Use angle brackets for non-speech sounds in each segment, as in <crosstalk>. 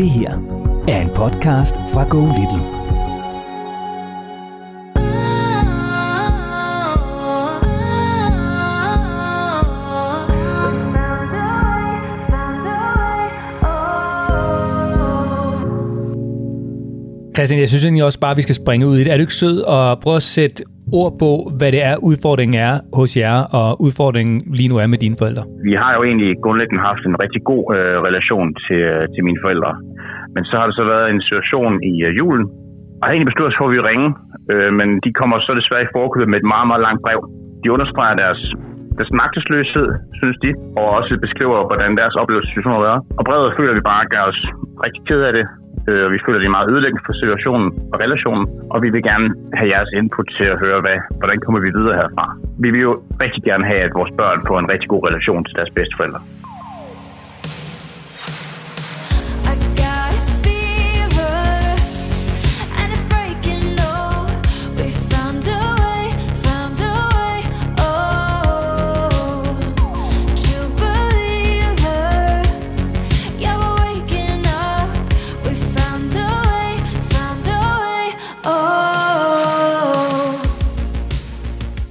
Det her er en podcast fra Go Little. Christian, jeg synes egentlig også bare, at vi skal springe ud i det. Er du ikke sød og prøve at sætte ord på, hvad det er, udfordringen er hos jer, og udfordringen lige nu er med dine forældre? Vi har jo egentlig grundlæggende haft en rigtig god øh, relation til, øh, til mine forældre. Men så har der så været en situation i øh, julen, og har egentlig besluttet os for, at vi ringe, øh, men de kommer så desværre i forkøbet med et meget, meget langt brev. De understreger deres deres magtesløshed, synes de, og også beskriver, hvordan deres oplevelsessituation har været. Og brevet føler vi bare gør os rigtig ked af det, øh, og vi føler, det er meget ødelæggende for situationen og relationen, og vi vil gerne have jeres input til at høre, hvad, hvordan kommer vi videre herfra. Vi vil jo rigtig gerne have, at vores børn får en rigtig god relation til deres bedsteforældre.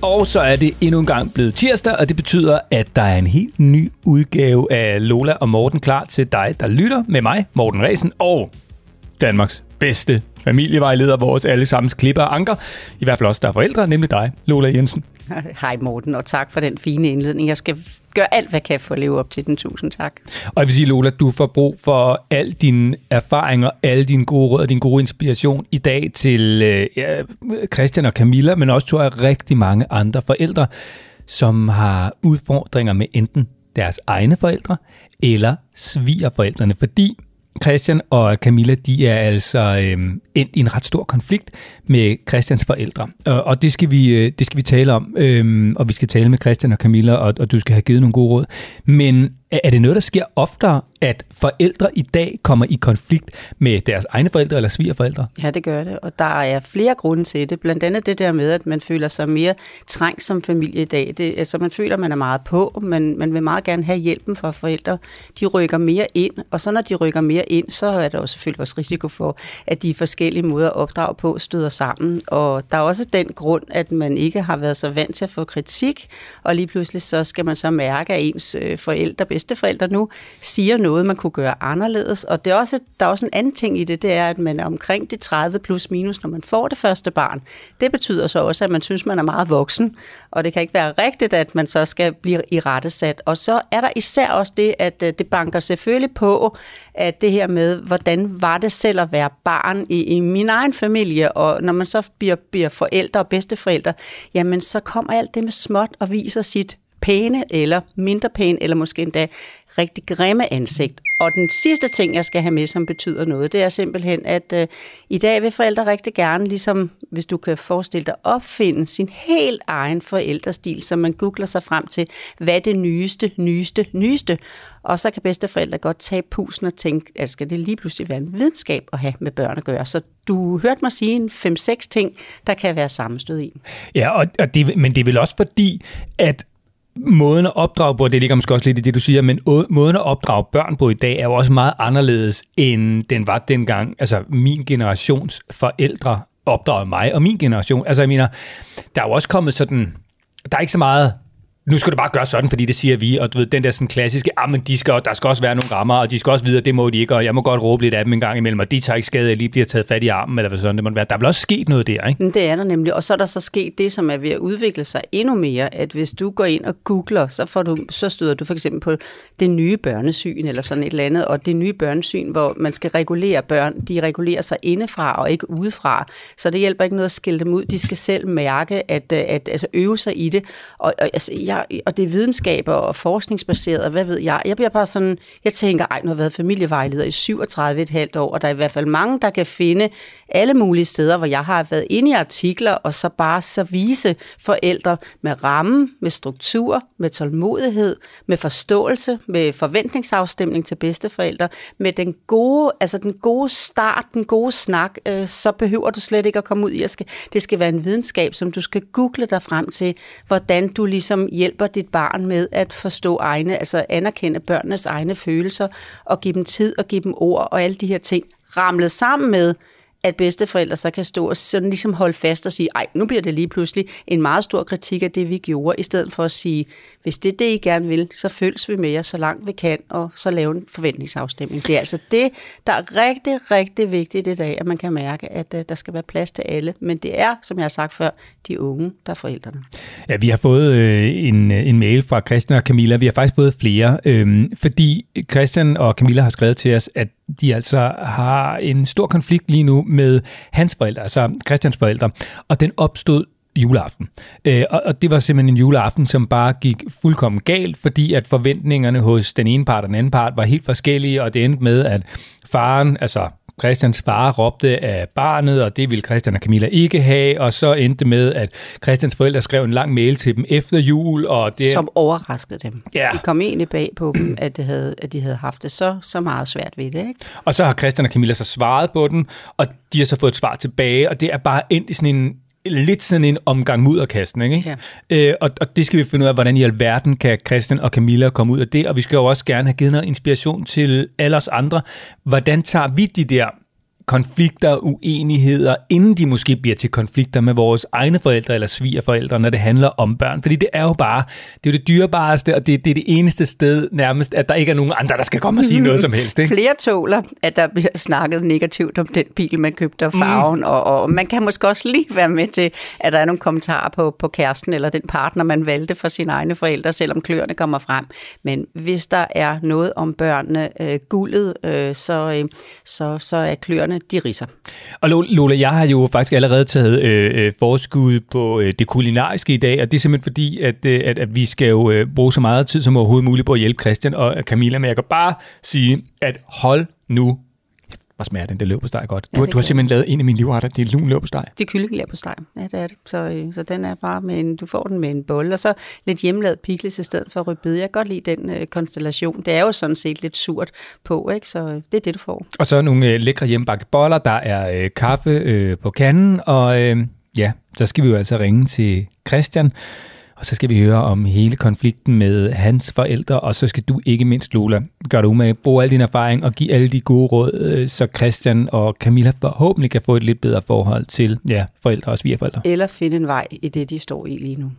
Og så er det endnu en gang blevet tirsdag, og det betyder, at der er en helt ny udgave af Lola og Morten klar til dig, der lytter med mig, Morten Resen, og Danmarks bedste familievejleder, vores allesammens klipper og anker. I hvert fald også, der er forældre, nemlig dig, Lola Jensen. <laughs> Hej Morten, og tak for den fine indledning. Jeg skal gøre alt, hvad jeg kan for at leve op til den. Tusind tak. Og jeg vil sige, Lola, du får brug for al din erfaringer, alle dine gode råd og din gode inspiration i dag til øh, ja, Christian og Camilla, men også tror jeg rigtig mange andre forældre, som har udfordringer med enten deres egne forældre eller svigerforældrene, fordi Christian og Camilla, de er altså øh, endt i en ret stor konflikt med Christians forældre. Og, og det, skal vi, øh, det skal vi tale om, øh, og vi skal tale med Christian og Camilla, og, og du skal have givet nogle gode råd. Men er, det noget, der sker oftere, at forældre i dag kommer i konflikt med deres egne forældre eller svigerforældre? Ja, det gør det, og der er flere grunde til det. Blandt andet det der med, at man føler sig mere trængt som familie i dag. Det, altså man føler, at man er meget på, men man vil meget gerne have hjælpen fra forældre. De rykker mere ind, og så når de rykker mere ind, så er der jo selvfølgelig også risiko for, at de forskellige måder at opdrage på støder sammen. Og der er også den grund, at man ikke har været så vant til at få kritik, og lige pludselig så skal man så mærke, at ens øh, forældre, bedsteforældre nu, siger noget, man kunne gøre anderledes. Og det er også, der er også en anden ting i det, det er, at man er omkring de 30 plus minus, når man får det første barn. Det betyder så også, at man synes, man er meget voksen, og det kan ikke være rigtigt, at man så skal blive i rettesat. Og så er der især også det, at øh, det banker selvfølgelig på, at det her med, hvordan var det selv at være barn i, i min egen familie, og når man så bliver, bliver forældre og bedsteforældre, jamen så kommer alt det med småt og viser sit pæne eller mindre pæne, eller måske endda rigtig grimme ansigt. Og den sidste ting, jeg skal have med, som betyder noget, det er simpelthen, at øh, i dag vil forældre rigtig gerne, ligesom hvis du kan forestille dig, opfinde sin helt egen forældrestil, så man googler sig frem til, hvad det nyeste, nyeste, nyeste. Og så kan bedsteforældre godt tage pusen og tænke, at skal det lige pludselig være en videnskab at have med børn at gøre. Så du hørte mig sige en 5-6 ting, der kan være sammenstød i. Ja, og, og det, men det er vel også fordi, at måden at opdrage på, det ligger måske også lidt i det, du siger, men måden at opdrage børn på i dag er jo også meget anderledes, end den var dengang. Altså, min generations forældre opdragede mig, og min generation. Altså, jeg mener, der er jo også kommet sådan... Der er ikke så meget nu skal du bare gøre sådan, fordi det siger vi, og du ved, den der sådan klassiske, ah, men de skal, der skal også være nogle rammer, og de skal også vide, at det må de ikke, og jeg må godt råbe lidt af dem en gang imellem, og de tager ikke skade, at jeg lige bliver taget fat i armen, eller hvad sådan det må være. Der er vel også sket noget der, ikke? Det er der nemlig, og så er der så sket det, som er ved at udvikle sig endnu mere, at hvis du går ind og googler, så, får du, så støder du for eksempel på det nye børnesyn, eller sådan et eller andet, og det nye børnesyn, hvor man skal regulere børn, de regulerer sig indefra og ikke udefra, så det hjælper ikke noget at skille dem ud, de skal selv mærke, at, at, at altså øve sig i det, og, og, altså, jeg, og det er videnskaber og forskningsbaseret, og hvad ved jeg, jeg bliver bare sådan, jeg tænker, ej, nu har jeg været familievejleder i 37 et halvt år, og der er i hvert fald mange, der kan finde alle mulige steder, hvor jeg har været inde i artikler, og så bare så vise forældre med ramme, med struktur, med tålmodighed, med forståelse, med forventningsafstemning til bedsteforældre, med den gode, altså den gode start, den gode snak, øh, så behøver du slet ikke at komme ud i, at skal, det skal være en videnskab, som du skal google dig frem til, hvordan du ligesom hjælper hjælper dit barn med at forstå egne, altså anerkende børnenes egne følelser, og give dem tid og give dem ord og alle de her ting, ramlet sammen med, at bedsteforældre så kan stå og sådan ligesom holde fast og sige, ej, nu bliver det lige pludselig en meget stor kritik af det, vi gjorde, i stedet for at sige, hvis det er det, I gerne vil, så følges vi med jer så langt vi kan, og så lave en forventningsafstemning. Det er altså det, der er rigtig, rigtig vigtigt i dag, at man kan mærke, at uh, der skal være plads til alle. Men det er, som jeg har sagt før, de unge, der er forældrene. Ja, vi har fået øh, en, øh, en mail fra Christian og Camilla. Vi har faktisk fået flere, øh, fordi Christian og Camilla har skrevet til os, at de altså har en stor konflikt lige nu med hans forældre, altså Christians forældre, og den opstod juleaften. Øh, og, og det var simpelthen en juleaften, som bare gik fuldkommen galt, fordi at forventningerne hos den ene part og den anden part var helt forskellige, og det endte med, at faren, altså Christians far råbte af barnet, og det ville Christian og Camilla ikke have, og så endte det med, at Christians forældre skrev en lang mail til dem efter jul, og det... Som overraskede dem. Ja. De kom egentlig bag på dem, at, det havde, at de havde haft det så, så meget svært ved det. Ikke? Og så har Christian og Camilla så svaret på den, og de har så fået et svar tilbage, og det er bare endt i sådan en lidt sådan en omgang mudderkasten, ikke? Ja. Øh, og, og det skal vi finde ud af, hvordan i alverden kan Christian og Camilla komme ud af det, og vi skal jo også gerne have givet noget inspiration til alle os andre. Hvordan tager vi de der konflikter, uenigheder, inden de måske bliver til konflikter med vores egne forældre eller svigerforældre, når det handler om børn. Fordi det er jo bare, det er jo det dyrebareste, og det, det er det eneste sted nærmest, at der ikke er nogen andre, der skal komme og sige noget som helst. Ikke? Flere tåler, at der bliver snakket negativt om den bil, man købte og farven, mm. og, og man kan måske også lige være med til, at der er nogle kommentarer på, på kæresten eller den partner, man valgte for sine egne forældre, selvom kløerne kommer frem. Men hvis der er noget om børnene, øh, guldet, øh, så, øh, så, så er kløerne de riser. Og Lola, jeg har jo faktisk allerede taget øh, øh, forskud på øh, det kulinariske i dag, og det er simpelthen fordi, at, øh, at, at vi skal jo øh, bruge så meget tid som overhovedet muligt på at hjælpe Christian og Camilla, men jeg kan bare sige, at hold nu smager den der løb på steg godt. Du, Ja, du har simpelthen lavet en af mine livretter, det er lun løb på steg. Det er kyllingelær på steg. Ja, det er det. Så, øh, så den er bare med en, du får den med en bolle, og så lidt hjemmelavet pickles i stedet for rødbede. Jeg kan godt lide den øh, konstellation. Det er jo sådan set lidt surt på, ikke? så øh, det er det, du får. Og så nogle øh, lækre hjemmebagte boller, der er øh, kaffe øh, på kanden, og øh, ja, så skal vi jo altså ringe til Christian, og så skal vi høre om hele konflikten med hans forældre, og så skal du ikke mindst, Lola, gøre dig umage, bruge al din erfaring og give alle de gode råd, øh, så Christian og Camilla forhåbentlig kan få et lidt bedre forhold til ja, forældre og svigerforældre. Eller finde en vej i det, de står i lige nu.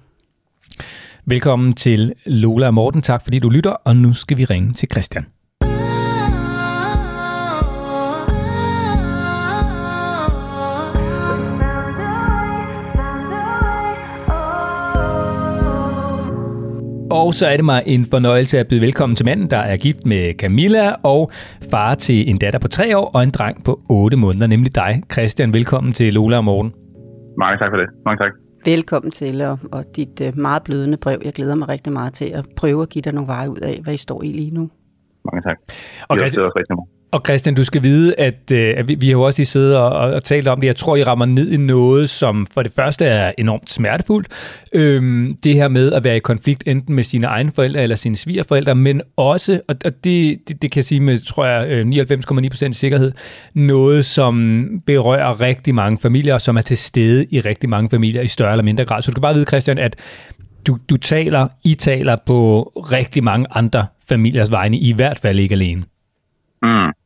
Velkommen til Lola og Morten. Tak fordi du lytter, og nu skal vi ringe til Christian. Og så er det mig en fornøjelse at byde velkommen til manden, der er gift med Camilla og far til en datter på tre år og en dreng på 8 måneder, nemlig dig. Christian, velkommen til Lola og Morten. Mange tak for det. Mange tak. Velkommen til, og, og dit øh, meget blødende brev. Jeg glæder mig rigtig meget til at prøve at give dig nogle veje ud af, hvad I står i lige nu. Mange tak. Og Jeg Christian, også rigtig meget. Og Christian, du skal vide, at, øh, at vi, vi har jo også lige siddet og, og, og talt om det. Jeg tror, I rammer ned i noget, som for det første er enormt smertefuldt. Øhm, det her med at være i konflikt enten med sine egne forældre eller sine svigerforældre, men også, og, og det, det, det kan jeg sige med, tror jeg, øh, 99,9% sikkerhed, noget, som berører rigtig mange familier, og som er til stede i rigtig mange familier i større eller mindre grad. Så du kan bare vide, Christian, at du, du taler, I taler på rigtig mange andre familiers vegne, i hvert fald ikke alene. Mm.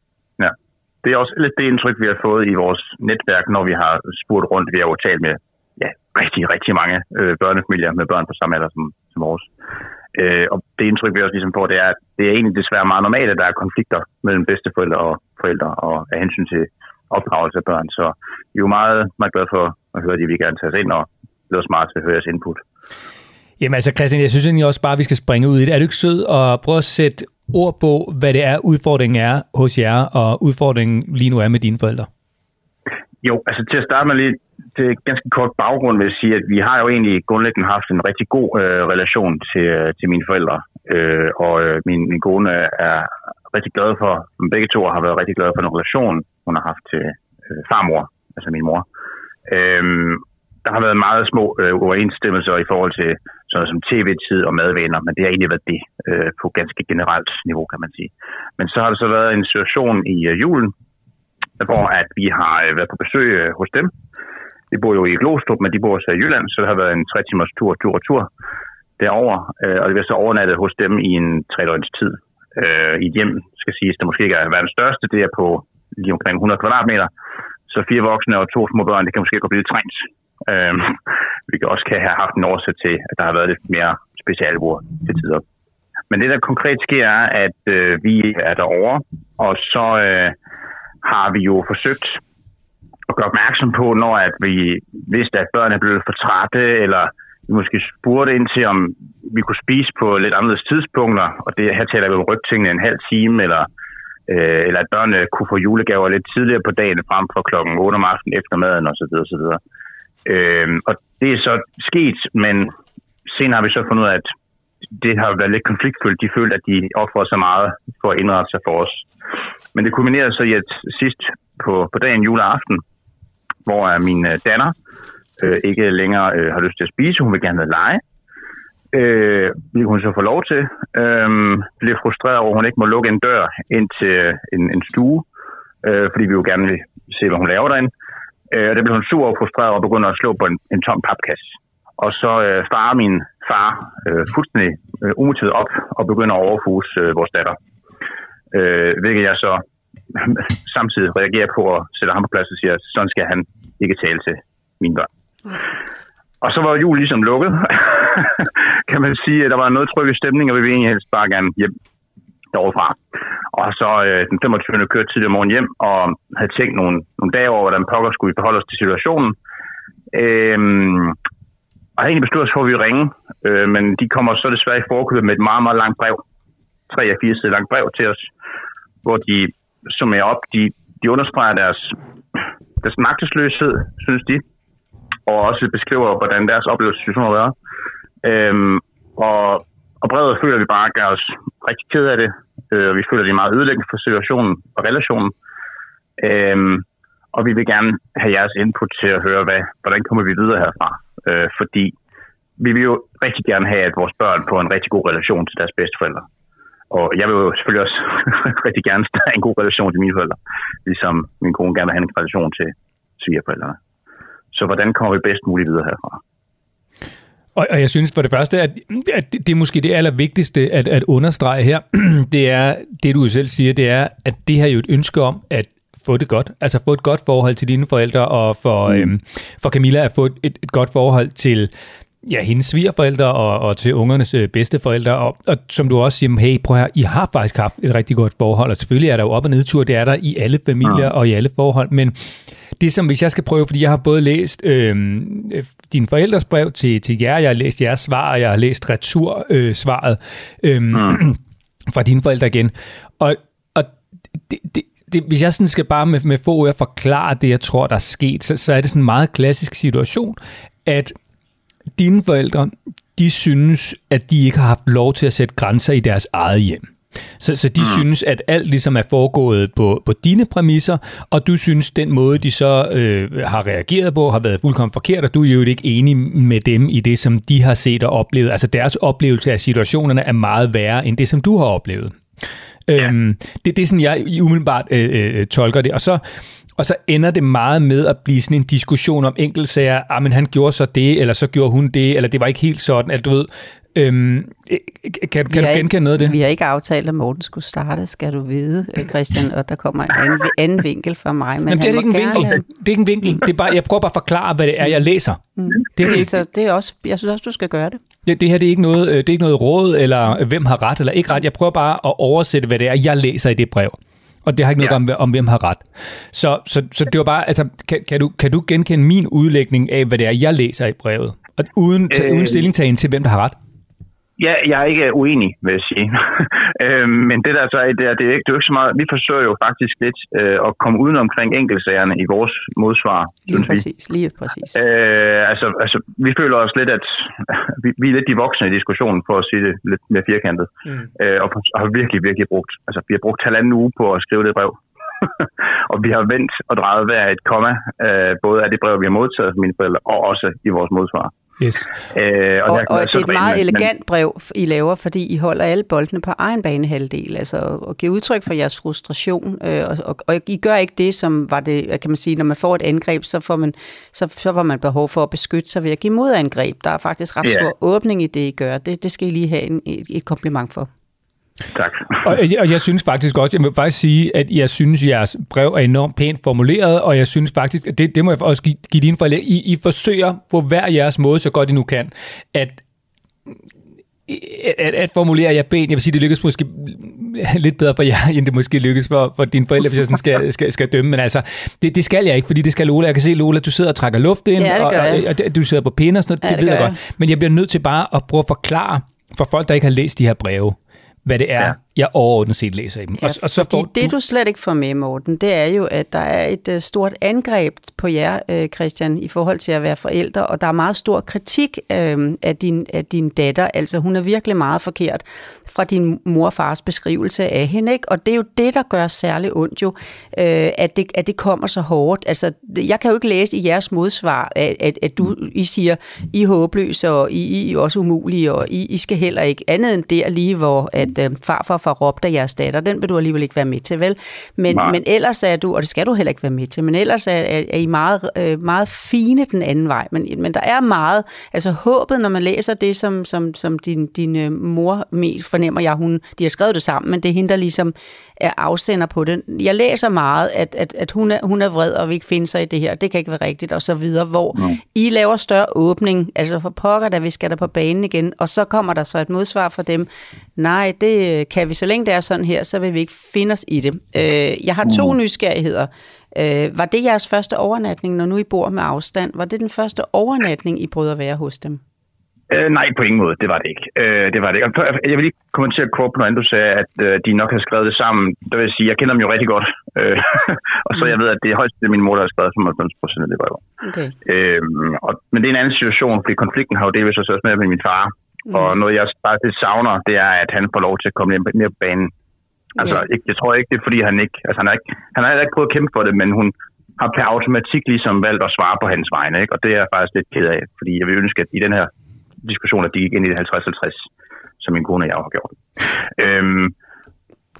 Det er også lidt det indtryk, vi har fået i vores netværk, når vi har spurgt rundt. Vi har jo talt med ja, rigtig, rigtig mange øh, børnefamilier med børn på samme alder som, som vores. Øh, og det indtryk, vi også ligesom får, det er, at det er egentlig desværre meget normalt, at der er konflikter mellem bedsteforældre og forældre, og af hensyn til opdragelse af børn. Så vi er jo meget, meget glade for at høre det, vi gerne tager os ind, og det os meget til at høre jeres input. Jamen altså Christian, jeg synes egentlig også bare, at vi skal springe ud i det. Er du ikke sød og prøve at sætte ord på, hvad det er, udfordringen er hos jer, og udfordringen lige nu er med dine forældre? Jo, altså til at starte med lige til ganske kort baggrund vil jeg sige, at vi har jo egentlig grundlæggende haft en rigtig god øh, relation til, øh, til mine forældre. Øh, og øh, min, min kone er rigtig glad for, begge to har været rigtig glade for den relation, hun har haft til øh, farmor, altså min mor. Øh, der har været meget små øh, uoverensstemmelser i forhold til sådan som tv-tid og madvaner, men det har egentlig været det øh, på ganske generelt niveau, kan man sige. Men så har der så været en situation i øh, julen, hvor at vi har øh, været på besøg øh, hos dem. De bor jo i Glostrup, men de bor så i Jylland, så det har været en tre timers tur, tur og tur. derover, øh, og det bliver så overnattet hos dem i en tre døgns tid. Øh, I et hjem, skal siges, der måske ikke er verdens største, det er på lige omkring 100 kvadratmeter. Så fire voksne og to små børn, det kan måske godt blive lidt trængt. Øh, vi kan også kan have haft en årsag til, at der har været lidt mere specialbord til tider. Men det, der konkret sker, er, at øh, vi er derovre, og så øh, har vi jo forsøgt at gøre opmærksom på, når at vi vidste, at børn er blevet for trætte, eller vi måske spurgte ind til, om vi kunne spise på lidt anderledes tidspunkter, og det her taler vi om rygtingene en halv time, eller, øh, eller at børnene kunne få julegaver lidt tidligere på dagen, frem for klokken 8 om aftenen efter maden osv. osv. Øh, og det er så sket, men senere har vi så fundet ud af, at det har været lidt konfliktfyldt. De følte, at de offrede så meget for at indrette sig for os. Men det kulminerede så i, at sidst på, på dagen juleaften, hvor er min danner datter øh, ikke længere øh, har lyst til at spise, hun vil gerne lege, øh, vil hun så få lov til. Øh, bliver frustreret over, at hun ikke må lukke en dør ind til øh, en, en stue, øh, fordi vi jo gerne vil se, hvad hun laver derinde. Øh, og der blev hun sur og frustreret og begynder at slå på en, en tom papkasse. Og så øh, farer min far øh, fuldstændig øh, umotivet op og begynder at overfuse øh, vores datter. Øh, hvilket jeg så <laughs> samtidig reagerer på og sætter ham på plads og siger, sådan skal han ikke tale til mine børn. Og så var jul ligesom lukket, <laughs> kan man sige. at Der var noget tryg i stemning, og vi ville egentlig helst bare gerne hjem derovre Og så øh, den 25. kørte tidlig om morgenen hjem, og havde tænkt nogle, nogle dage over, hvordan pokker skulle vi beholde os til situationen. Øhm, og havde egentlig besluttet os for, at vi ringe, øh, men de kommer så desværre i forkøbet med et meget, meget langt brev. Tre af fire sider langt brev til os, hvor de summerer op, de, de understreger deres, deres magtesløshed, synes de, og også beskriver, hvordan deres oplevelse har været. Øhm, og, og brevet føler vi bare gør os rigtig ked af det, øh, og vi føler, det er meget ødelæggende for situationen og relationen. Øh, og vi vil gerne have jeres input til at høre, hvad, hvordan kommer vi videre herfra. Øh, fordi vi vil jo rigtig gerne have, at vores børn får en rigtig god relation til deres bedsteforældre. Og jeg vil jo selvfølgelig også <laughs> rigtig gerne have en god relation til mine forældre, ligesom min kone gerne vil have en relation til svigerforældrene. Så hvordan kommer vi bedst muligt videre herfra? Og, og jeg synes for det første, at, at det er måske det allervigtigste at, at understrege her, <clears throat> det er, det du selv siger, det er, at det her er jo et ønske om, at få det godt. Altså få et godt forhold til dine forældre, og for, mm. øhm, for Camilla at få et, et godt forhold til ja, hendes svigerforældre og, og til ungernes øh, bedsteforældre. Og, og som du også siger, hey, prøv her, I har faktisk haft et rigtig godt forhold, og selvfølgelig er der jo op- og nedtur, det er der i alle familier ja. og i alle forhold, men det som, hvis jeg skal prøve, fordi jeg har både læst øh, din forældres brev til, til jer, jeg har læst jeres svar, og jeg har læst retursvaret øh, øh, ja. <clears throat> fra dine forældre igen, og, og det, det, det, hvis jeg sådan skal bare med, med få ord forklare det, jeg tror, der er sket, så, så er det sådan en meget klassisk situation, at dine forældre, de synes, at de ikke har haft lov til at sætte grænser i deres eget hjem. Så, så de mm. synes, at alt ligesom er foregået på, på dine præmisser, og du synes, den måde, de så øh, har reageret på, har været fuldkommen forkert, og du er jo ikke enig med dem i det, som de har set og oplevet. Altså deres oplevelse af situationerne er meget værre, end det, som du har oplevet. Ja. Øhm, det, det er sådan, jeg umiddelbart øh, øh, tolker det. Og så, og så ender det meget med at blive sådan en diskussion om enkeltsager. Ah, men han gjorde så det, eller så gjorde hun det, eller det var ikke helt sådan. At du ved, øhm, kan, kan du genkende noget af det? Vi har ikke aftalt, at Morten skulle starte, skal du vide, øh, Christian, og der kommer en anden, anden vinkel fra mig. Men Jamen, det, er ikke en vinkel. det er ikke en vinkel. Det er bare, jeg prøver bare at forklare, hvad det er, jeg læser. Mm. Det er det ikke. Så det er også, jeg synes også, du skal gøre det. Det, det her det er, ikke noget, det er ikke noget råd, eller hvem har ret eller ikke ret. Jeg prøver bare at oversætte, hvad det er, jeg læser i det brev. Og det har ikke noget ja. om, om, hvem har ret. Så, så, så det var bare, altså, kan, kan, du, kan du genkende min udlægning af, hvad det er, jeg læser i brevet? Og uden, øh, uden stillingtagen til, hvem der har ret? Ja, jeg er ikke uenig, vil jeg sige. <laughs> øh, men det der så er, det er, det er, ikke, det er ikke så meget, vi forsøger jo faktisk lidt øh, at komme uden omkring enkeltsagerne i vores modsvar. Lige præcis, vi. lige præcis. Øh, altså, altså, vi føler os lidt, at <laughs> vi, vi er lidt de voksne i diskussionen, for at sige det lidt mere firkantet. Mm. Øh, og, og har virkelig, virkelig brugt, altså vi har brugt halvanden uge på at skrive det brev. <laughs> og vi har vendt og drejet hver et komma, øh, både af det brev, vi har modtaget fra mine forældre, og også i vores modsvar. Yes. Øh, Og, og så- det er et meget men- elegant brev, I laver, fordi I holder alle boldene på egen banehalvdel, altså og giver udtryk for jeres frustration, øh, og, og, og I gør ikke det, som var det, kan man sige, når man får et angreb, så får man, så, så får man behov for at beskytte sig ved at give modangreb. Der er faktisk ret Ja. stor åbning i det, I gør. Det, det skal I lige have en, et, et kompliment for. Tak. Og, og jeg synes faktisk også, jeg vil faktisk sige, at jeg synes, at jeres brev er enormt pænt formuleret, og jeg synes faktisk, at det, det må jeg også give, give dine forældre, I, I forsøger på hver jeres måde, så godt I nu kan, at at, at formulere jer ben. Jeg vil sige, det lykkes måske lidt bedre for jer, end det måske lykkes for, for dine forældre, hvis jeg sådan skal, skal, skal dømme. Men altså, det, det skal jeg ikke, fordi det skal Lola. Jeg kan se, Lola, du sidder og trækker luft ind, Ja, det og, gør og, og, og du sidder på pinde og sådan noget. Ja, det, det ved jeg godt. Men jeg bliver nødt til bare at prøve at forklare for folk, der ikke har læst de her breve, hvad det er, Ja jeg overordnet set læser i dem. Ja, og, og så får det, du slet ikke får med, Morten, det er jo, at der er et uh, stort angreb på jer, uh, Christian, i forhold til at være forældre, og der er meget stor kritik uh, af, din, af din datter. Altså, hun er virkelig meget forkert fra din mor og fars beskrivelse af hende, ikke? Og det er jo det, der gør særlig ondt jo, uh, at, det, at det kommer så hårdt. Altså, jeg kan jo ikke læse i jeres modsvar, at, at, at du, I siger, I er håbløse, og I, I er også umulige, og I, I skal heller ikke andet end der lige, hvor at, uh, farfar råbt af jeres datter. Den vil du alligevel ikke være med til, vel? Men, Nej. men ellers er du, og det skal du heller ikke være med til, men ellers er, er, er I meget, øh, meget fine den anden vej. Men, men der er meget, altså håbet, når man læser det, som, som, som din, din øh, mor mest fornemmer jeg, hun, de har skrevet det sammen, men det er hende, der ligesom er afsender på det. Jeg læser meget, at, at, at hun, er, hun er vred og vil ikke finde sig i det her, det kan ikke være rigtigt, og så videre, hvor mm. I laver større åbning, altså for pokker, da vi skal der på banen igen, og så kommer der så et modsvar fra dem, nej, det kan vi, så længe det er sådan her, så vil vi ikke finde os i det. Øh, jeg har to mm. nysgerrigheder. Øh, var det jeres første overnatning, når nu I bor med afstand? Var det den første overnatning, I prøvede at være hos dem? Øh, nej, på ingen måde. Det var det ikke. Øh, det var det ikke. Jeg vil lige kommentere kort på noget andet, du sagde, at øh, de nok har skrevet det sammen. Der vil jeg sige, jeg kender dem jo rigtig godt. Øh, <laughs> og så jeg ved, at det er højst det, min mor der har skrevet 95 procent af det brev. Okay. Øh, og, men det er en anden situation, fordi konflikten har jo delvis også med min far. Mm. Og noget, jeg bare det savner, det er, at han får lov til at komme mere på banen. Altså, Ja. ikke, jeg tror ikke, det er, fordi han ikke... Altså, han har ikke, han har ikke prøvet at kæmpe for det, men hun har per automatik ligesom valgt at svare på hans vegne, ikke? Og det er jeg faktisk lidt ked af, fordi jeg vil ønske, at i den her diskussion, at de gik ind i det 50-50, som min kone og jeg har gjort. Øhm,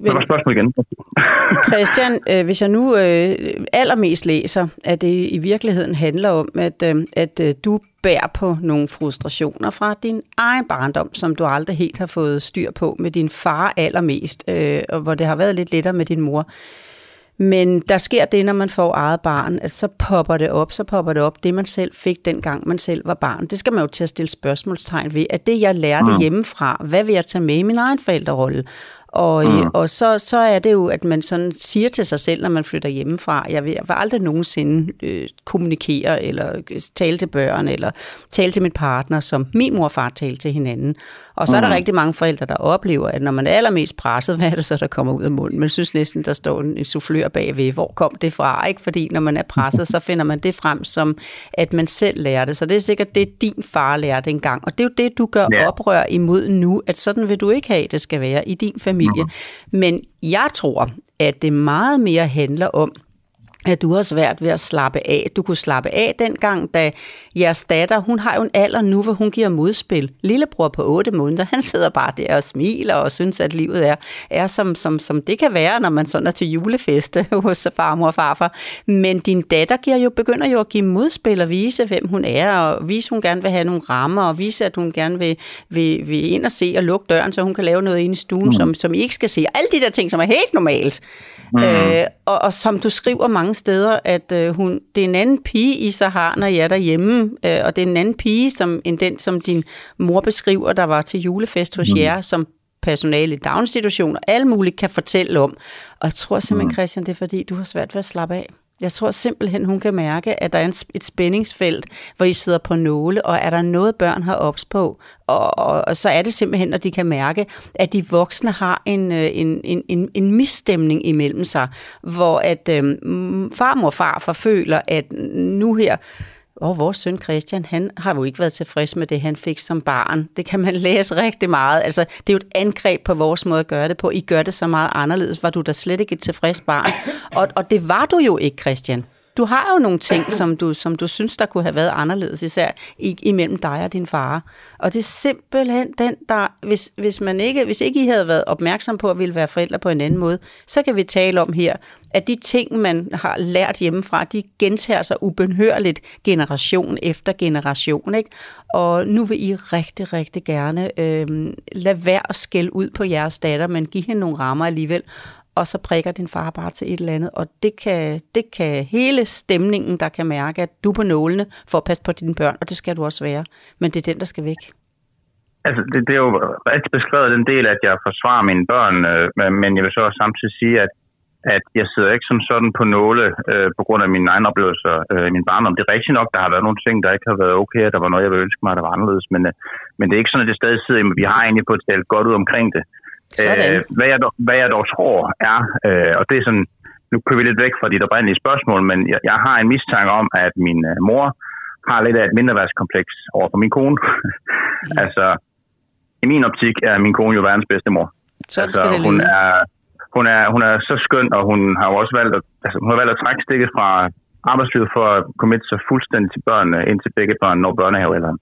hvad var spørgsmålet igen? <laughs> Christian, øh, hvis jeg nu øh, allermest læser, at det i virkeligheden handler om, at, øh, at øh, du bærer på nogle frustrationer fra din egen barndom, som du aldrig helt har fået styr på med din far allermest, øh, og hvor det har været lidt lettere med din mor. Men der sker det, når man får eget barn, at så popper det op, så popper det op, det man selv fik dengang man selv var barn. Det skal man jo til at stille spørgsmålstegn ved, at det jeg lærte mm. hjemmefra, hvad vil jeg tage med i min egen forældrerolle? Og, mm. og så, så er det jo, at man sådan siger til sig selv, når man flytter hjemmefra, jeg vil, jeg vil aldrig nogensinde øh, kommunikere, eller øh, tale til børn, eller tale til min partner, som min mor og far talte til hinanden. Og så mm. er der rigtig mange forældre, der oplever, at når man er allermest presset, <laughs> hvad er det så, der kommer ud af munden? Man synes næsten, der står en, en soufflør bagved. Hvor kom det fra? Ikke? Fordi når man er presset, <laughs> så finder man det frem som, at man selv lærer det. Så det er sikkert det, din far lærte engang. Og det er jo det, du gør Ja. oprør imod nu, at sådan vil du ikke have, det skal være i din familie. Mm. Men jeg tror, at det meget mere handler om, at du har svært ved at slappe af. Du kunne slappe af dengang, da jeres datter, hun har jo en alder nu, hvor hun giver modspil. Lillebror på 8 måneder, han sidder bare der og smiler og synes, at livet er, er som, som, som det kan være, når man sådan er til julefeste <laughs> hos farmor og farfar. Men din datter giver jo, begynder jo at give modspil og vise, hvem hun er, og vise, at hun gerne vil have nogle rammer, og vise, at hun gerne vil, vil, vil ind og se og lukke døren, så hun kan lave noget inde i stuen, mm. som, som I ikke skal se. Alle de der ting, som er helt normalt. Mm. Øh, og, og som du skriver mange steder, at øh, hun, det er en anden pige, I så har, når I er derhjemme, øh, og det er en anden pige, som, end den, som din mor beskriver, der var til julefest hos mm. jer, som personale i daginstitutioner, alle muligt kan fortælle om. Og jeg tror simpelthen, Christian, det er fordi, du har svært ved at slappe af. Jeg tror simpelthen, hun kan mærke, at der er et spændingsfelt, hvor I sidder på nåle, og er der noget, børn har ops på, og, og, og så er det simpelthen, at de kan mærke, at de voksne har en, øh, en, en, en, en misstemning imellem sig, hvor at øhm, farmor og farfar føler, at nu her, og vores søn Christian, han har jo ikke været tilfreds med det, han fik som barn. Det kan man læse rigtig meget. Altså, det er jo et angreb på vores måde at gøre det på. I gør det så meget anderledes. Var du da slet ikke et tilfreds barn? Og, og det var du jo ikke, Christian du har jo nogle ting, som du, som du synes, der kunne have været anderledes, især i, imellem dig og din far. Og det er simpelthen den, der, hvis, hvis, man ikke, hvis ikke I havde været opmærksom på at ville være forældre på en anden måde, så kan vi tale om her, at de ting, man har lært hjemmefra, de gentager sig ubenhørligt generation efter generation. Ikke? Og nu vil I rigtig, rigtig gerne øh, lade være at skælde ud på jeres datter, men give hende nogle rammer alligevel, og så prikker din far bare til et eller andet, og det kan, det kan hele stemningen, der kan mærke, at du er på nålene for at passe på dine børn, og det skal du også være, men det er den, der skal væk. Altså, det, det er jo rigtig beskrevet den del, at jeg forsvarer mine børn, øh, men- jeg vil så også samtidig sige, at, at jeg sidder ikke som sådan på nåle øh, på grund af mine egne oplevelser øh, i min barndom. Det er rigtigt nok, der har været nogle ting, der ikke har været okay, og der var noget, jeg ville ønske mig, der var anderledes, men, øh, men det er ikke sådan, at det stadig sidder i. Vi har egentlig på talt godt ud omkring det. Sådan. Øh, hvad, jeg dog, hvad jeg dog tror er, øh, og det er sådan, nu kører vi lidt væk fra dit oprindelige spørgsmål, men jeg, jeg har en mistanke om, at min øh, mor har lidt af et mindreværdskompleks over for min kone. <laughs> altså, i min optik er min kone jo verdens bedste mor. Sådan skal det hun er, hun, er, hun er så skøn, og hun har jo også valgt at, altså, hun har valgt at trække stikket fra arbejdslivet for at committe sig fuldstændig til børnene, indtil begge børn når børnehavealderen.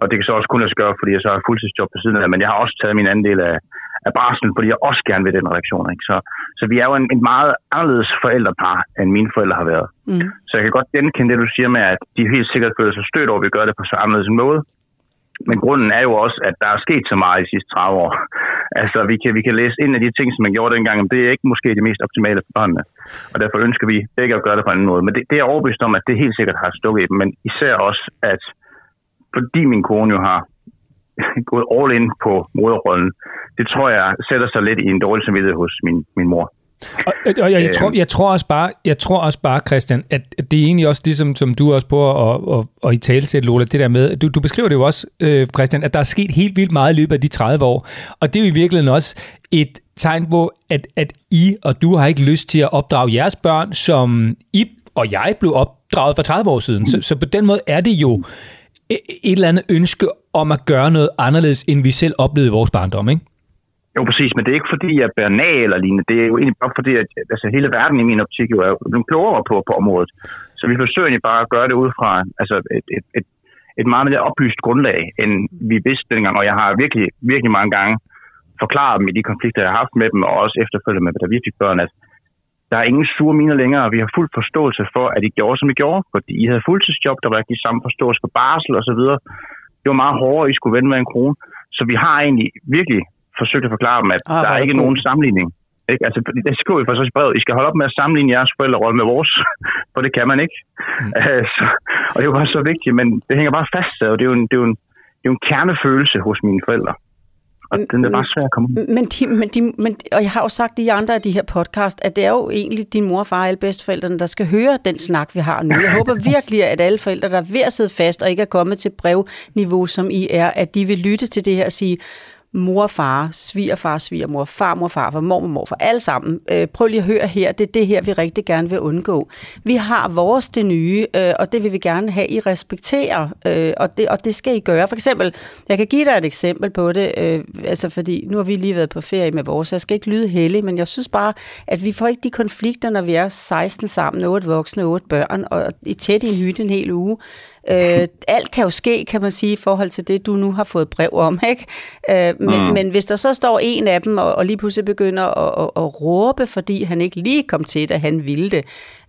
Og det kan så også kun lade sig gøre, fordi jeg så har fuldtidsjob på siden af, men jeg har også taget min anden del af, af barslen, fordi jeg også gerne vil den reaktion. Ikke? Så, så vi er jo en, en meget anderledes forældrepar, end mine forældre har været. Mm. Så jeg kan godt genkende det, du siger med, at de helt sikkert føler sig stødt over, at vi gør det på så anderledes en måde. Men grunden er jo også, at der er sket så meget de sidste 30 år. <laughs> Altså, vi kan, vi kan læse ind af de ting, som man gjorde dengang, men det er ikke måske det mest optimale for børnene. Og derfor ønsker vi begge at gøre det på en anden måde. Men det, det er jeg overbevist om, at det helt sikkert har stukket i dem. Men især også, at fordi min kone jo har <laughs> gået all in på moderrollen, det tror jeg sætter sig lidt i en dårlig samvittighed hos min, min mor. Og, og jeg, jeg, Øhm. tror, jeg, tror også bare, jeg tror også bare, Christian, at det er egentlig også det, som, som du også prøver at, at, at i talesætte, Lola, det der med, du, du beskriver det jo også, øh, Christian, at der er sket helt vildt meget i løbet af de 30 år, og det er jo i virkeligheden også et tegn på, at, at I og du har ikke lyst til at opdrage jeres børn, som I og jeg blev opdraget for 30 år siden. Så, så på den måde er det jo et eller andet ønske om at gøre noget anderledes, end vi selv oplevede i vores barndom, ikke? Jo, præcis, men det er ikke fordi, jeg bærer nag eller lignende. Det er jo egentlig bare fordi, at altså, hele verden i min optik jo er blevet klogere på, på området. Så vi forsøger egentlig bare at gøre det ud fra altså, et, et, et, et meget mere oplyst grundlag, end vi vidste dengang. Og jeg har virkelig, virkelig mange gange forklaret dem i de konflikter, jeg har haft med dem, og også efterfølgende med, da vi fik børn, at der er ingen sure miner længere, og vi har fuld forståelse for, at I gjorde, som I gjorde, fordi I havde fuldtidsjob, der var ikke de samme forståelse for barsel og så videre. Det var meget hårdere, I skulle vende med en krone. Så vi har egentlig virkelig forsøgt at forklare dem, at Ah, der er ikke god. nogen sammenligning. Ikke? Altså, det skriver vi også i brevet. I skal holde op med at sammenligne jeres forældrerolle med vores, <laughs> for det kan man ikke. Mm. Uh, <laughs> så, og det er jo bare så vigtigt, men det hænger bare fast, og det er jo en, det er jo en, det er jo en kernefølelse hos mine forældre. Og den er bare svær at komme ud. Men, de, men, de, men, og jeg har jo sagt i andre af de her podcast, at det er jo egentlig din mor og far og alle bedsteforældrene, der skal høre den snak, vi har nu. Jeg håber <laughs> virkelig, at alle forældre, der er ved at sidde fast og ikke er kommet til brevniveau, som I er, at de vil lytte til det her og sige, mor og far, svigerfar, svigermor, farmor, farfar, mormor, morfar, alle sammen. Øh, prøv lige at høre her, det er det her, vi rigtig gerne vil undgå. Vi har vores det nye, øh, og det vil vi gerne have, I respekterer, øh, og, det, og det skal I gøre. For eksempel, jeg kan give dig et eksempel på det, øh, altså fordi nu har vi lige været på ferie med vores, jeg skal ikke lyde heldig, men jeg synes bare, at vi får ikke de konflikter, når vi er 16 sammen, 8 voksne, 8 børn, og i tæt i en hytte en hel uge. Øh, alt kan jo ske, kan man sige, i forhold til det, du nu har fået brev om. Ikke? Øh, men, mm. men hvis der så står en af dem, og, og lige pludselig begynder at, at, at råbe, fordi han ikke lige kom til, da han ville det,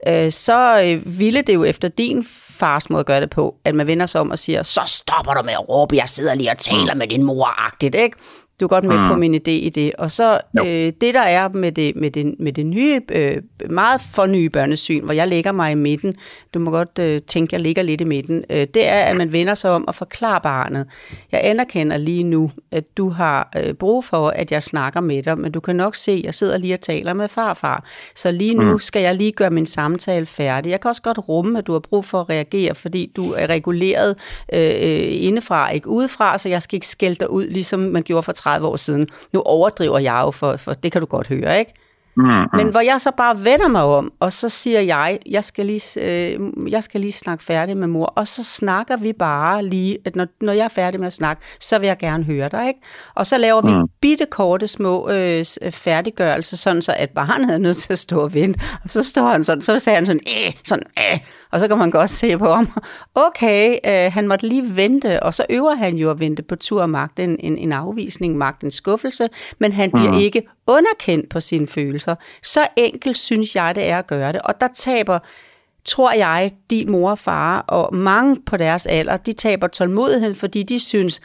øh, så øh, ville det jo efter din fars måde at gøre det på, at man vender sig om og siger, så stopper du med at råbe, jeg sidder lige og taler med din mor-agtigt, ikke? Du er godt med mm. på min idé i det. Og så øh, det, der er med det, med det, med det nye, øh, meget fornye børnesyn, hvor jeg lægger mig i midten, du må godt øh, tænke, jeg ligger lidt i midten, øh, det er, at man vender sig om og forklarer barnet. Jeg anerkender lige nu, at du har øh, brug for, at jeg snakker med dig, men du kan nok se, at jeg sidder lige og taler med farfar. Så lige nu mm. skal jeg lige gøre min samtale færdig. Jeg kan også godt rumme, at du har brug for at reagere, fordi du er reguleret øh, indefra, ikke udefra, så jeg skal ikke skælde dig ud, ligesom man gjorde for 30 år siden. Nu overdriver jeg jo, for, for det kan du godt høre, ikke? Mm, mm. Men hvor jeg så bare vender mig om, og så siger jeg, jeg skal lige, øh, jeg skal lige snakke færdig med mor, og så snakker vi bare lige, at når, når jeg er færdig med at snakke, så vil jeg gerne høre dig, ikke? Og så laver vi Mm. bitte korte små øh, øh, færdiggørelser, sådan så at barnet er nødt til at stå og vente, og så står han sådan, så sagde han sådan, æh, sådan, æh, og så kan man godt se på ham, okay, øh, han måtte lige vente, og så øver han jo at vente på tur og magt en, en, en afvisning, magt en skuffelse, men han bliver Mm. ikke underkendt på sine følelser. Så enkelt synes jeg, det er at gøre det, og der taber tror jeg, din mor og far og mange på deres alder, de taber tålmodigheden, fordi de synes,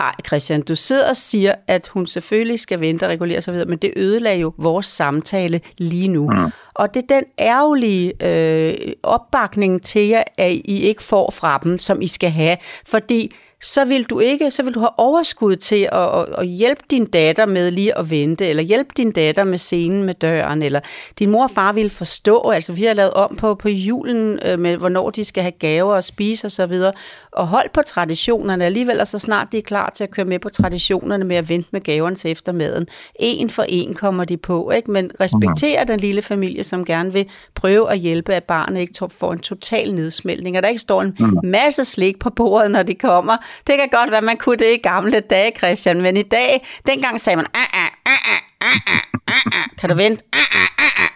ej Christian, du sidder og siger, at hun selvfølgelig skal vente og regulere sig videre, men det ødelagde jo vores samtale lige nu. Mm. Og det er den ærgerlige øh, opbakning til jer, at I ikke får fra dem, som I skal have, fordi så vil du ikke, så vil du have overskud til at, at, at hjælpe din datter med lige at vente, eller hjælpe din datter med scenen med døren, eller din mor og far vil forstå, altså vi har lavet om på, på julen øh, med, hvornår de skal have gaver og spise osv., og, og hold på traditionerne alligevel, og så snart de er klar til at køre med på traditionerne med at vente med gaverne til eftermaden. En for en kommer de på, ikke? men respekter den lille familie, som gerne vil prøve at hjælpe, at barnet ikke får en total nedsmeltning, og der ikke står en masse slik på bordet, når de kommer. Det kan godt være, man kunne det i gamle dage, Christian, men i dag, dengang sagde man, ah, ah, ah, ah, ah, ah, ah, kan du vente?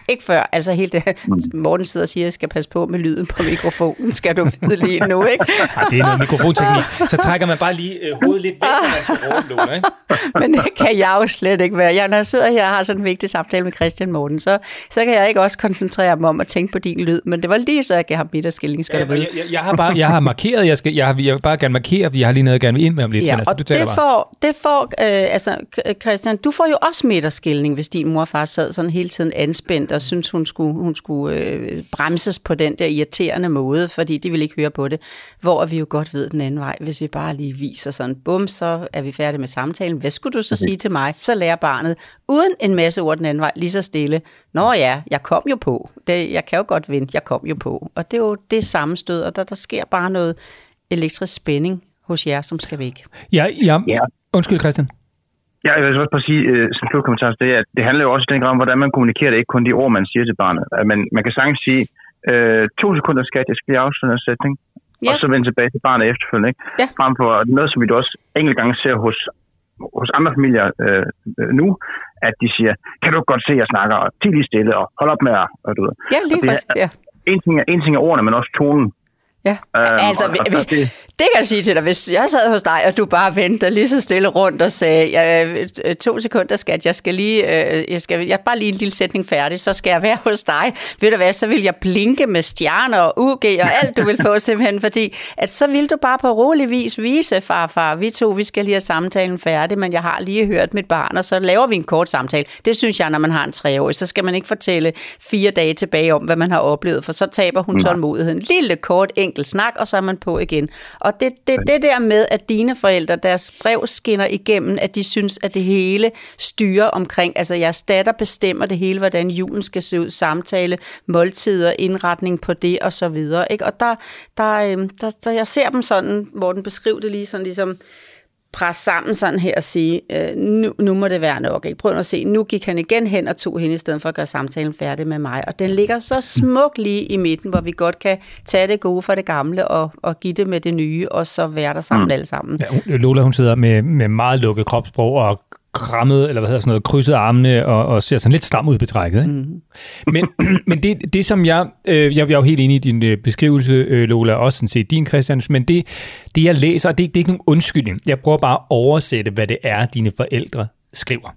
Ah, ah, ah, ah. Ikke før, altså helt det. <laughs> Morten sidder og siger, at jeg skal passe på med lyden på mikrofonen, skal du vide lige nu, ikke? Ej, det er noget mikrofonteknik. Så trækker man bare lige øh, hovedet lidt væk, når man skal råbe, ikke? <laughs> Men det kan jeg jo slet ikke være. Jeg, når jeg sidder her og har sådan en vigtig samtale med Christian Morten, så, så kan jeg ikke også koncentrere mig om at tænke på din lyd. Men det var lige så, jeg gav ham midterskilling, skal du Jeg, vide. jeg, jeg, har bare, jeg har markeret, jeg, skal, jeg, har, jeg vil bare gerne markere, fordi jeg har lige noget, jeg gerne vil ind med om lidt. Ja, men altså, og du taler det bare. får, det får øh, altså Christian, du får jo også midterskilning, hvis din mor og far sad sådan hele tiden anspændt og synes hun skulle, hun skulle øh, bremses på den der irriterende måde, fordi de ville ikke høre på det. Hvor vi jo godt ved den anden vej, hvis vi bare lige viser sådan, bum, så er vi færdige med samtalen. Hvad skulle du så sige til mig? Så lærer barnet, uden en masse ord den anden vej, lige så stille. Nå ja, jeg kom jo på. Det, jeg kan jo godt vente, jeg kom jo på. Og det er jo det sammenstød, og der, der sker bare noget elektrisk spænding hos jer, som skal væk. Ja, ja. Ja. Undskyld, Christian. Ja, jeg vil også bare sige, øh, som slutkommentar det, at det handler jo også i den grad om, hvordan man kommunikerer det, ikke kun de ord, man siger til barnet. At man, man kan sagtens sige, øh, to sekunder skat, jeg skal lige afslutte en sætning, Ja. og så vende tilbage til barnet efterfølgende. Ikke? Ja. Frem for noget, som vi også enkelte gange ser hos, hos andre familier øh, øh, nu, at de siger, kan du godt se, at jeg snakker, og lige stille, og hold op med at... Og du ved. Ja, lige Og det, præcis. Ja. En ting, er, en ting er ordene, men også tonen. Ja, Øhm, altså, og- vi, og vi, så det... det- kan jeg sige til dig, hvis jeg sad hos dig, og du bare ventede lige så stille rundt og sagde, øh, to sekunder skat, jeg skal lige, øh, jeg skal jeg bare lige en lille sætning færdig, så skal jeg være hos dig. Ved du hvad, så vil jeg blinke med stjerner og UG og alt, du vil få <laughs> simpelthen, fordi at så vil du bare på rolig vis vise, farfar, vi to, vi skal lige have samtalen færdig, men jeg har lige hørt mit barn, og så laver vi en kort samtale. Det synes jeg, når man har en treårig, så skal man ikke fortælle fire dage tilbage om, hvad man har oplevet, for så taber hun tålmodigheden. Lille, kort, enkelt snak, og så er man på igen. Og det, det, det der med, at dine forældre, deres brev skinner igennem, at de synes, at det hele styrer omkring, altså jeres datter bestemmer det hele, hvordan julen skal se ud, samtale, måltider, indretning på det og så videre. Ikke? Og der, der, øhm, der, der, jeg ser dem sådan, hvor den beskriver det lige sådan ligesom, presse sammen sådan her og sige, øh, nu, nu må det være nok. Ikke? Prøv at se, nu gik han igen hen og tog hende i stedet for at gøre samtalen færdig med mig. Og den ligger så smukt lige i midten, hvor vi godt kan tage det gode for det gamle og, og give det med det nye, og så være der sammen mm. alle sammen. Ja, Lola, hun sidder med, med meget lukket kropssprog og krammet, eller hvad hedder sådan noget, krydset armene og, og ser sådan lidt stram ud i betrækket. Ikke? Mm. Men, <clears throat> men det, det, som jeg, øh, jeg, jeg er jo helt enig i din øh, beskrivelse, øh, Lola, også sådan set din, Christians, men det, det jeg læser, det, det er ikke nogen undskyldning. Jeg prøver bare at oversætte, hvad det er, dine forældre skriver.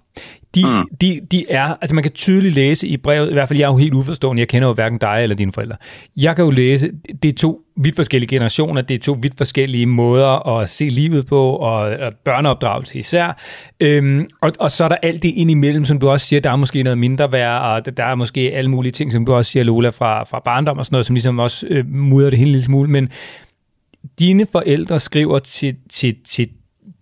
De, mm. de, de er, altså man kan tydeligt læse i brevet, i hvert fald jeg er jo helt uforstående, jeg kender jo hverken dig eller dine forældre. Jeg kan jo læse, det er to vidt forskellige generationer, det er to vidt forskellige måder at se livet på, og, og børneopdragelse især. Øhm, og, og så er der alt det ind imellem, som du også siger, der er måske noget mindre værd, og der- er måske alle mulige ting, som du også siger, Lola, fra, fra barndom og sådan noget, som ligesom også øh, mudder det hele en lille smule. Men dine forældre skriver til, til, til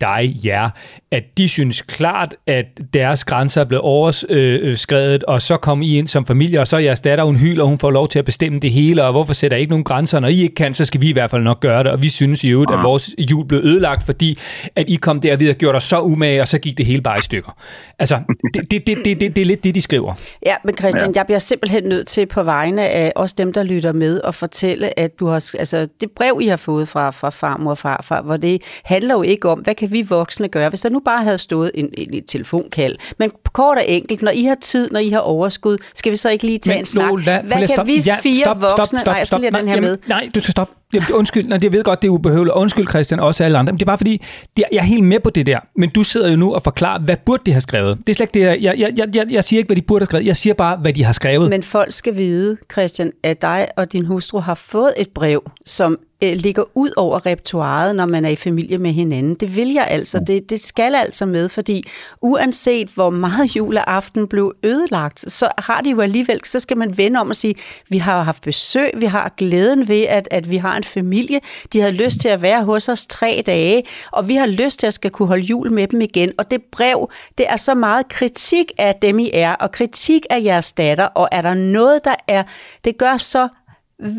dig, jer, at de synes klart, at deres grænser er blevet overskrevet, og så kommer I ind som familie, og så er jeres datter, hun hyler, og hun får lov til at bestemme det hele, og hvorfor sætter I ikke nogen grænser? Når I ikke kan, så skal vi i hvert fald nok gøre det, og vi synes i øvrigt, at vores jul blev ødelagt, fordi at I kom derved og gjorde dig så umage, og så gik det hele bare i stykker. Altså, <laughs> det, det, det, det, det, det er lidt det, de skriver. Ja, men Christian, ja. jeg bliver simpelthen nødt til på vegne af også dem, der lytter med, at fortælle, at du har, altså, det brev, I har fået fra, fra farmor og farfar, hvor det handler jo ikke om, hvad kan vi voksne gøre, hvis der nu bare havde stået en, en, en telefonkald. Men kort og enkelt, når I har tid, når I har overskud, skal vi så ikke lige tage Men en snak? Lola, hvad kan stoppe. vi Ja, fire stop, stop, voksne... stop, nej, jeg skal stop. lige den her Nej, med. Nej, du skal stoppe. Jamen, undskyld, nej, jeg ved godt, det er ubehøveligt. Undskyld, Christian, også alle andre. Men det er bare fordi, det jeg er helt med på det der. Men du sidder jo nu og forklarer, hvad burde de have skrevet? Det er slet ikke det, jeg, jeg, jeg, jeg, jeg siger ikke, hvad de burde have skrevet. Jeg siger bare, hvad de har skrevet. Men folk skal vide, Christian, at dig og din hustru har fået et brev, som øh, ligger ud over repertoireet, når man er i familie med hinanden. Det vil jeg altså. Det, det skal altså med, fordi uanset hvor meget juleaften blev ødelagt, så har de jo alligevel, så skal man vende om og sige, vi har haft besøg, vi har glæden ved, at, at vi har en familie. De havde lyst til at være hos os tre dage, og vi har lyst til at skal kunne holde jul med dem igen. Og det brev, det er så meget kritik af dem, I er, og kritik af jeres datter, og er der noget, der er, det gør så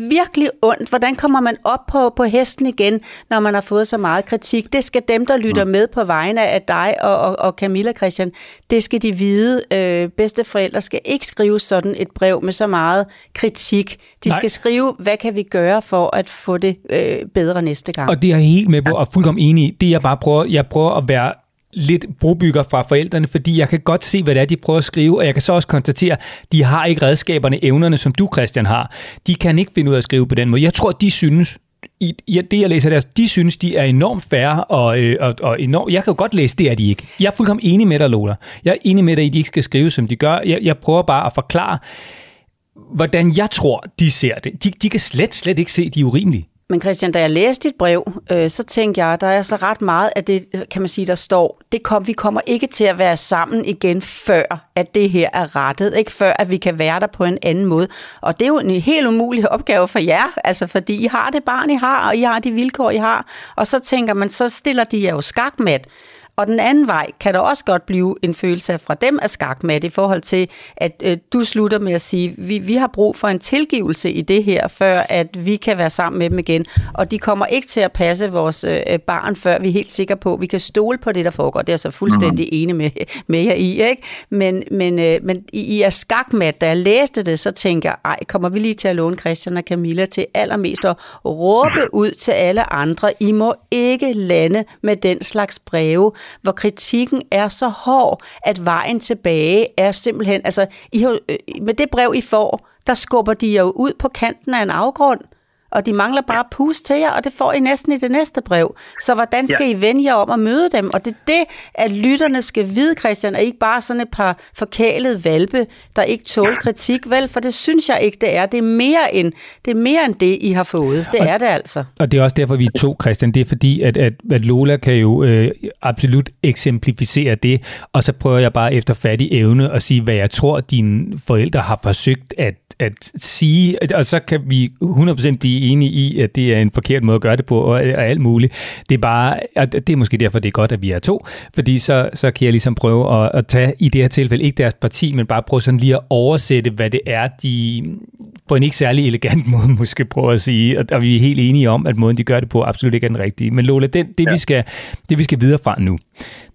virkelig ondt. Hvordan kommer man op på, på hesten igen, når man har fået så meget kritik? Det skal dem, der lytter med på vegne af dig og, og, og Camilla Christian, det skal de vide. Øh, bedsteforældre skal ikke skrive sådan et brev med så meget kritik. De Nej. skal skrive, hvad kan vi gøre for at få det øh, bedre næste gang? Og det er jeg helt med på, og fuldkommen enig i. Det jeg bare prøver, jeg prøver at være lidt brobygger fra forældrene, fordi jeg kan godt se, hvad det er, de prøver at skrive, og jeg kan så også konstatere, de har ikke redskaberne, evnerne, som du, Christian, har. De kan ikke finde ud af at skrive på den måde. Jeg tror, de synes, i, i det jeg læser der, de synes, de er enormt færre, og, øh, og, og enormt, jeg kan jo godt læse, det er de ikke. Jeg er fuldkommen enig med dig, Lola. Jeg er enig med dig, at de ikke skal skrive, som de gør. Jeg, jeg prøver bare at forklare, hvordan jeg tror, de ser det. De, de kan slet, slet ikke se, de er urimelige. Men Christian, da jeg læste dit brev, øh, så tænkte jeg, der er så ret meget af det, kan man sige, der står, det kom, vi kommer ikke til at være sammen igen, før at det her er rettet, ikke før at vi kan være der på en anden måde. Og det er jo en helt umulig opgave for jer, altså fordi I har det barn, I har, og I har de vilkår, I har. Og så tænker man, så stiller de jer jo skakmat. Og den anden vej kan der også godt blive en følelse af fra dem af skakmat i forhold til, at øh, du slutter med at sige, vi, vi har brug for en tilgivelse i det her, før at vi kan være sammen med dem igen. Og de kommer ikke til at passe vores øh, barn, før vi er helt sikre på, at vi kan stole på det, der foregår. Det er jeg så fuldstændig mm. enig med, med jer i. Ikke? Men, men, øh, men I, I er skakmat. Da jeg læste det, så tænker jeg, ej, kommer vi lige til at låne Christian og Camilla til allermest at råbe ud til alle andre. I må ikke lande med den slags breve, hvor kritikken er så hård, at vejen tilbage er simpelthen, altså I har, øh, med det brev, I får, der skubber de jer jo ud på kanten af en afgrund, og de mangler bare pus til jer, og det får I næsten i det næste brev. Så hvordan skal Ja. I vende jer om at møde dem? Og det er det, at lytterne skal vide, Christian, og ikke bare sådan et par forkælede valpe, der ikke tåler kritik, vel? For det synes jeg ikke, det er. Det er mere end det, er mere end det I har fået. Det er det altså. Og det er også derfor, vi er to, Christian. Det er fordi, at, at, at Lola kan jo øh, absolut eksemplificere det, og så prøver jeg bare efter fattig evne at sige, hvad jeg tror, dine forældre har forsøgt at at sige, og så kan vi 100% blive enig i, at det er en forkert måde at gøre det på, og, og alt muligt. Det er bare, og det er måske derfor, det er godt, at vi er to, fordi så, så kan jeg ligesom prøve at, at tage i det her tilfælde ikke deres parti, men bare prøve sådan lige at oversætte, hvad det er, de på en ikke særlig elegant <laughs> måde måske prøver at sige, og, og vi er helt enige om, at måden, de gør det på, absolut ikke er den rigtige. Men Lola, det, det, ja. vi, skal, det vi skal videre fra nu,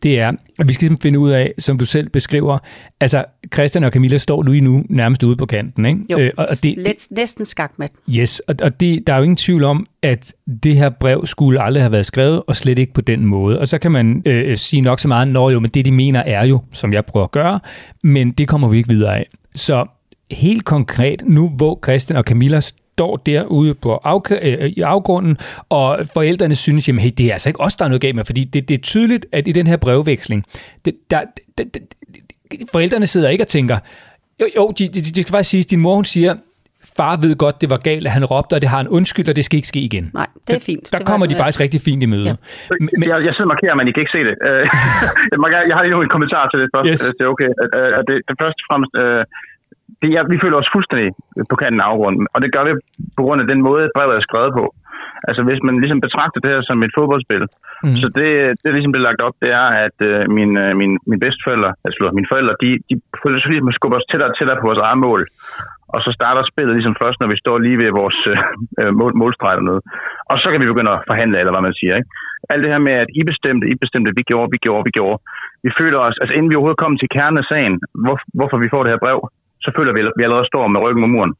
det er, at vi skal finde ud af, som du selv beskriver, altså Christian og Camilla står lige nu nærmest ude på kanten, ikke? Jo, Øh, og, og det, Let, næsten skakmat. Yes, og, og det, der er jo ingen tvivl om, at det her brev skulle aldrig have været skrevet, og slet ikke på den måde. Og så kan man øh, sige nok så meget, når jo, men det de mener er jo, som jeg prøver at gøre, men det kommer vi ikke videre af. Så helt konkret, nu hvor Christian og Camilla står derude på af, øh, i afgrunden, og forældrene synes, jamen hey, det er altså ikke os, der er noget galt med, fordi det, det er tydeligt, at i den her brevveksling, det, der, det, det, det, forældrene sidder ikke og tænker, jo, jo de, de, de skal faktisk sige, din mor hun siger, far ved godt, det var galt, at han råbte, og det har en undskyld, og det skal ikke ske igen. Nej, det er fint. Der, der Det kommer de faktisk rigtig fint i møde. Ja. Men, jeg, jeg sidder og markerer, men I kan ikke se det. <laughs> Øh, <laughs> jeg, har lige nu en kommentar til det først. Yes. Yes. Det er okay. At, at det, det første og fremmest, øh, det er, vi føler os fuldstændig på kanten af afgrunden, og det gør vi på grund af den måde, brevet er skrevet på. Altså hvis man ligesom betragter det her som et fodboldspil, mm. så det, det er ligesom det lagt op, det er, at øh, min, øh, min, min bedsteforældre, altså mine forældre, de, de føler sig ligesom at skubbe os tættere og tættere på vores eget mål. Og så starter spillet ligesom først, når vi står lige ved vores øh, mål, målstreg dernede. Og så kan vi begynde at forhandle, eller hvad man siger. Ikke? Alt det her med, at I bestemte, I bestemte, vi gjorde, vi gjorde, vi gjorde. Vi føler os, altså inden vi overhovedet kommer til kernen af sagen, hvor, hvorfor vi får det her brev, så føler vi, at vi allerede står med ryggen mod muren.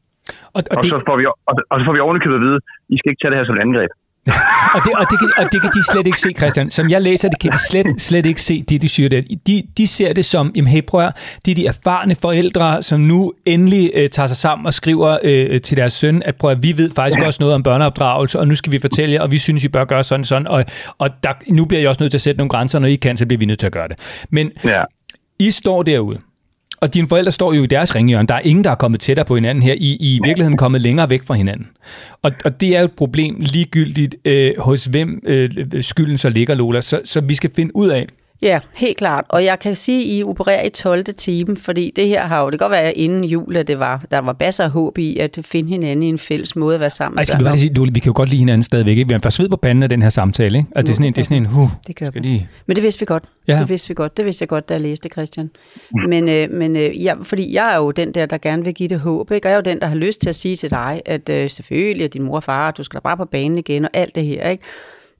Og, og, Og, det, så får vi, og, og så får vi ovenikøbet at vide, I skal ikke tage det her som et angreb. <laughs> og, det, og, det kan, og det kan de slet ikke se, Christian. Som jeg læser det, kan de slet, slet ikke se det, de siger der. De, de ser det som, jamen hey, prøv det er de erfarne forældre, som nu endelig øh, tager sig sammen og skriver øh, til deres søn, at prøv at, vi ved faktisk også noget om børneopdragelse, og nu skal vi fortælle jer, og vi synes, I bør gøre sådan sådan, og, og der, nu bliver I også nødt til at sætte nogle grænser, når I kan, så bliver vi nødt til at gøre det. Men Ja. I står derude, og dine forældre står jo i deres ringhjørne. Der er ingen, der er kommet tættere på hinanden her. I, I er i virkeligheden kommet længere væk fra hinanden. Og, og det er jo et problem ligegyldigt, øh, hos hvem øh, skylden så ligger, Lola. Så, så vi skal finde ud af, Ja, helt klart. Og jeg kan sige, at I opererer i 12. time, fordi det her har jo, det kan godt være inden jul, at det var, der var masser af håb i at finde hinanden i en fælles måde at være sammen. Ej, skal vi bare sige, Lola, vi kan jo godt lide hinanden stadigvæk. Ikke? Vi har en sved på panden af den her samtale. Ikke? Altså, det er sådan en, det er sådan en huh, Det gør skal lige... Men det vidste vi godt. Ja. Ja. Det vidste vi godt. Det vidste jeg godt, da jeg læste Christian. Men, øh, men øh, jeg, fordi jeg er jo den der, der gerne vil give det håb. Ikke? Og jeg er jo den, der har lyst til at sige til dig, at øh, selvfølgelig er din mor og far, du skal da bare på banen igen, og alt det her. Ikke?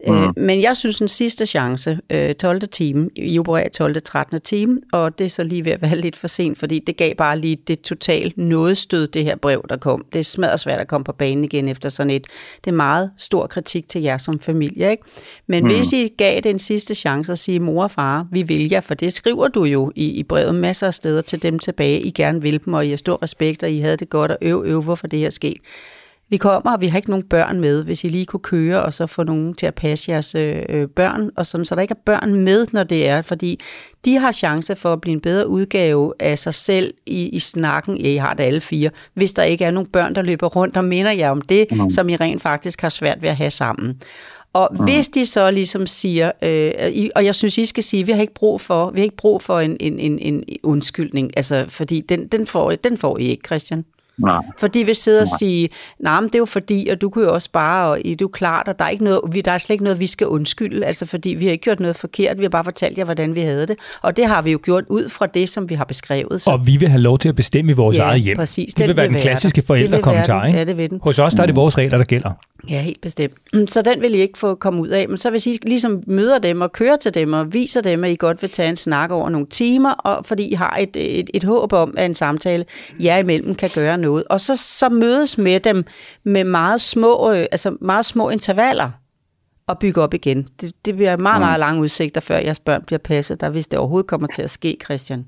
Mm. Men jeg synes, en sidste chance, øh, 12. time, I opererer 12. 13. time, og det er så lige ved at være <laughs> lidt for sent, fordi det gav bare lige det totalt nådestød, det her brev, der kom. Det er smadret svært at komme på banen igen efter sådan et. Det er meget stor kritik til jer som familie, ikke? Men mm. hvis I gav det en sidste chance at sige, mor og far, vi vil jer, for det skriver du jo i, i brevet masser af steder til dem tilbage, I gerne vil dem, og I har stor respekt, og I havde det godt, og øv, øv, hvorfor det her sket. Vi kommer, og vi har ikke nogen børn med, hvis I lige kunne køre, og så få nogen til at passe jeres øh, øh, børn, og sådan, så der ikke er børn med, når det er, fordi de har chance for at blive en bedre udgave af sig selv i, i snakken, ja, I har det alle fire, hvis der ikke er nogen børn, der løber rundt og minder jer om det, mm. som I rent faktisk har svært ved at have sammen. Og mm. hvis de så ligesom siger, øh, og jeg synes, I skal sige, vi har ikke brug for, vi har ikke brug for en, en, en, en undskyldning, altså, fordi den, den, får, den får I ikke, Christian. Nej. For de vil sidde og sige, nej, men det er jo fordi, og du kunne jo også bare, og det er jo klart, og der er, ikke noget, vi, der er slet ikke noget, vi skal undskylde, altså fordi vi har ikke gjort noget forkert, vi har bare fortalt jer, hvordan vi havde det. Og det har vi jo gjort ud fra det, som vi har beskrevet. Så, Og vi vil have lov til at bestemme i vores Ja, eget hjem. præcis. Det vil Den være vil den klassiske. Det vil forældrekommentar. Ikke? Ja, det vil den. Hos os der er det vores regler, der gælder. Ja, helt bestemt. Så den vil I ikke få komme ud af. Men så hvis I ligesom møder dem og kører til dem og viser dem, at I godt vil tage en snak over nogle timer, og fordi I har et, et, et håb om, at en samtale jer imellem kan gøre noget. Og så, så mødes med dem med meget små, øh, altså meget små intervaller og bygge op igen. Det, det bliver meget, meget lange udsigter, før jeres børn bliver passet, der hvis det overhovedet kommer til at ske, Christian.